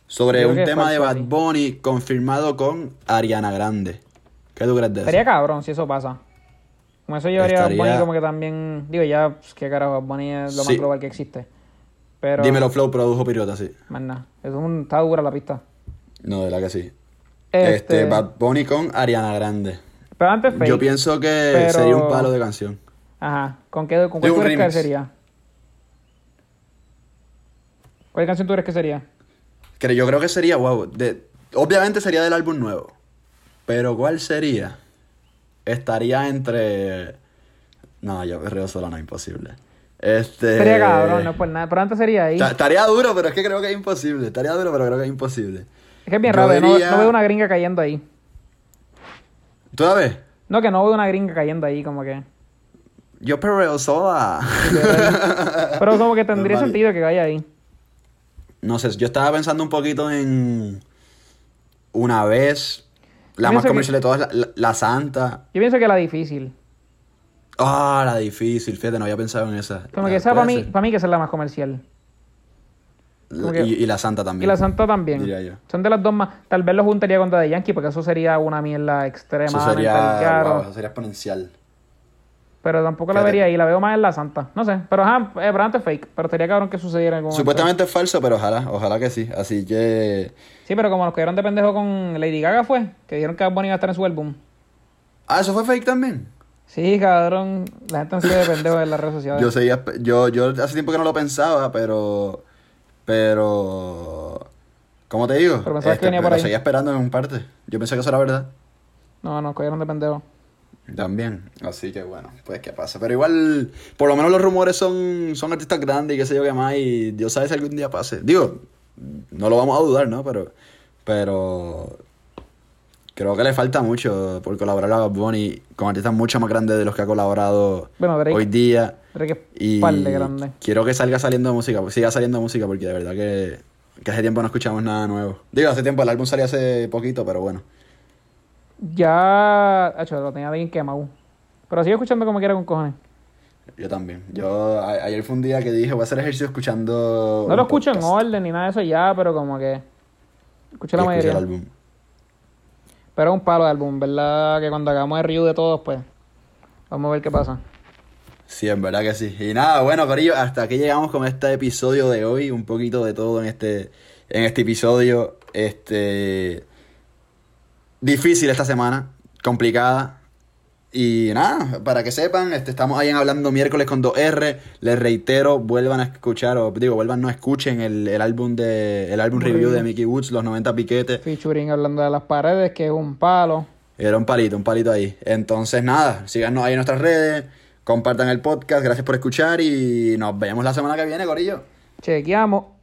sobre
Creo
un tema de Bad
sí.
Bunny confirmado con Ariana Grande. ¿Qué tú crees de eso?
Estaría cabrón si eso pasa. Con eso llevaría a Bad
Estaría-
Bunny como que también. Digo, ya, pues, qué carajo, Bad Bunny es lo
Sí.
más global que existe. Pero.
Dímelo Flow produjo Pirata, sí.
Más nada. Es un, está dura la pista.
No, de la que sí.
Este,
Este, Bad Bunny con Ariana Grande.
Pero antes fake.
Yo pienso que
pero-
sería un palo de canción.
Ajá. ¿Con qué, con cuál tú crees que sería? ¿Cuál canción tú crees que sería?
Que yo creo que sería, wow, de, obviamente sería del álbum nuevo. Pero ¿cuál sería? Estaría entre... No, yo perreo sola, no, imposible. Este...
Sería cabrón, no por nada. Pero antes sería ahí.
Ta- Estaría duro, pero es que creo que es imposible. Estaría duro, pero creo que es imposible.
Es que es bien
yo
raro, no, veo una gringa cayendo ahí.
¿Tú la ves?
No, que no veo una gringa cayendo ahí, como que.
Yo perreo sola.
Pero como que tendría sentido que caiga ahí.
No sé, yo estaba pensando un poquito en... Una vez... La
Yo
más
que-
comercial de todas, la, la- la Santa.
Yo pienso que la difícil.
Ah, la difícil, fíjate, no había pensado en esa.
Como que esa para mí, para mí que esa es la más comercial. Que-
Y, y la Santa también.
Y la Santa también.
Diría yo.
Son de las dos más. Tal vez lo juntaría con Daddy Yankee porque eso sería una mierda
Eso
extremadamente
sería, wow, eso sería exponencial.
Pero tampoco la vería ahí, la veo más en la Santa. No sé, pero ajá, eh, pero antes fake. Pero estaría cabrón que sucediera en algún momento.
Supuestamente es falso, pero ojalá, ojalá que sí. Así que...
Sí, pero como nos quedaron de pendejo con Lady Gaga fue, que dijeron que Bad Bunny iba a estar en su álbum.
Ah, eso fue fake también.
Sí, cabrón, la gente no se de pendejo en las redes sociales.
Yo seguía, yo, yo hace tiempo que no lo pensaba, pero... Pero... ¿Cómo te digo?
Pero pensabas que venía por
pero
ahí.
seguía esperando en un parte. Yo pensé que eso era verdad.
No, nos cogieron de pendejo.
También. Así que bueno, pues qué pasa. Pero igual, por lo menos los rumores son, son artistas grandes y qué sé yo qué más. Y Dios sabe si algún día pase. Digo, no lo vamos a dudar, ¿no? Pero, pero creo que le falta mucho por colaborar a Bad Bunny con artistas mucho más grandes de los que ha colaborado
Bueno,
hoy día. Y
par de grande.
quiero que salga saliendo música, siga saliendo música porque de verdad que, que hace tiempo no escuchamos nada nuevo. Digo, hace tiempo, el álbum salió hace poquito, pero bueno.
Ya, hecho, lo tenía bien quemado. Pero sigo escuchando como quiera con cojones.
Yo también. Yo a- ayer fue un día que dije, voy a hacer ejercicio escuchando.
No lo escucho en orden ni nada de eso ya, pero como que. Escucho
y
la
escuché
mayoría.
el álbum.
Pero es un palo de álbum, ¿verdad? Que cuando hagamos el review de todos, pues. Vamos a ver qué pasa.
Sí, en verdad que sí. Y nada, bueno, Corillo, hasta aquí llegamos con este episodio de hoy. Un poquito de todo en este, en este episodio. Este. Difícil esta semana. Complicada. Y nada, para que sepan, este, estamos ahí en Hablando Miércoles con 2R. Les reitero, vuelvan a escuchar, o digo, vuelvan, no escuchen el, el álbum de el álbum review de Mickey Woods, Los 90 Piquetes.
Featuring hablando de las paredes, que es un palo.
Era un palito, un palito ahí. Entonces, nada, síganos ahí en nuestras redes, compartan el podcast, gracias por escuchar y nos vemos la semana que viene, Corillo.
Chequeamos.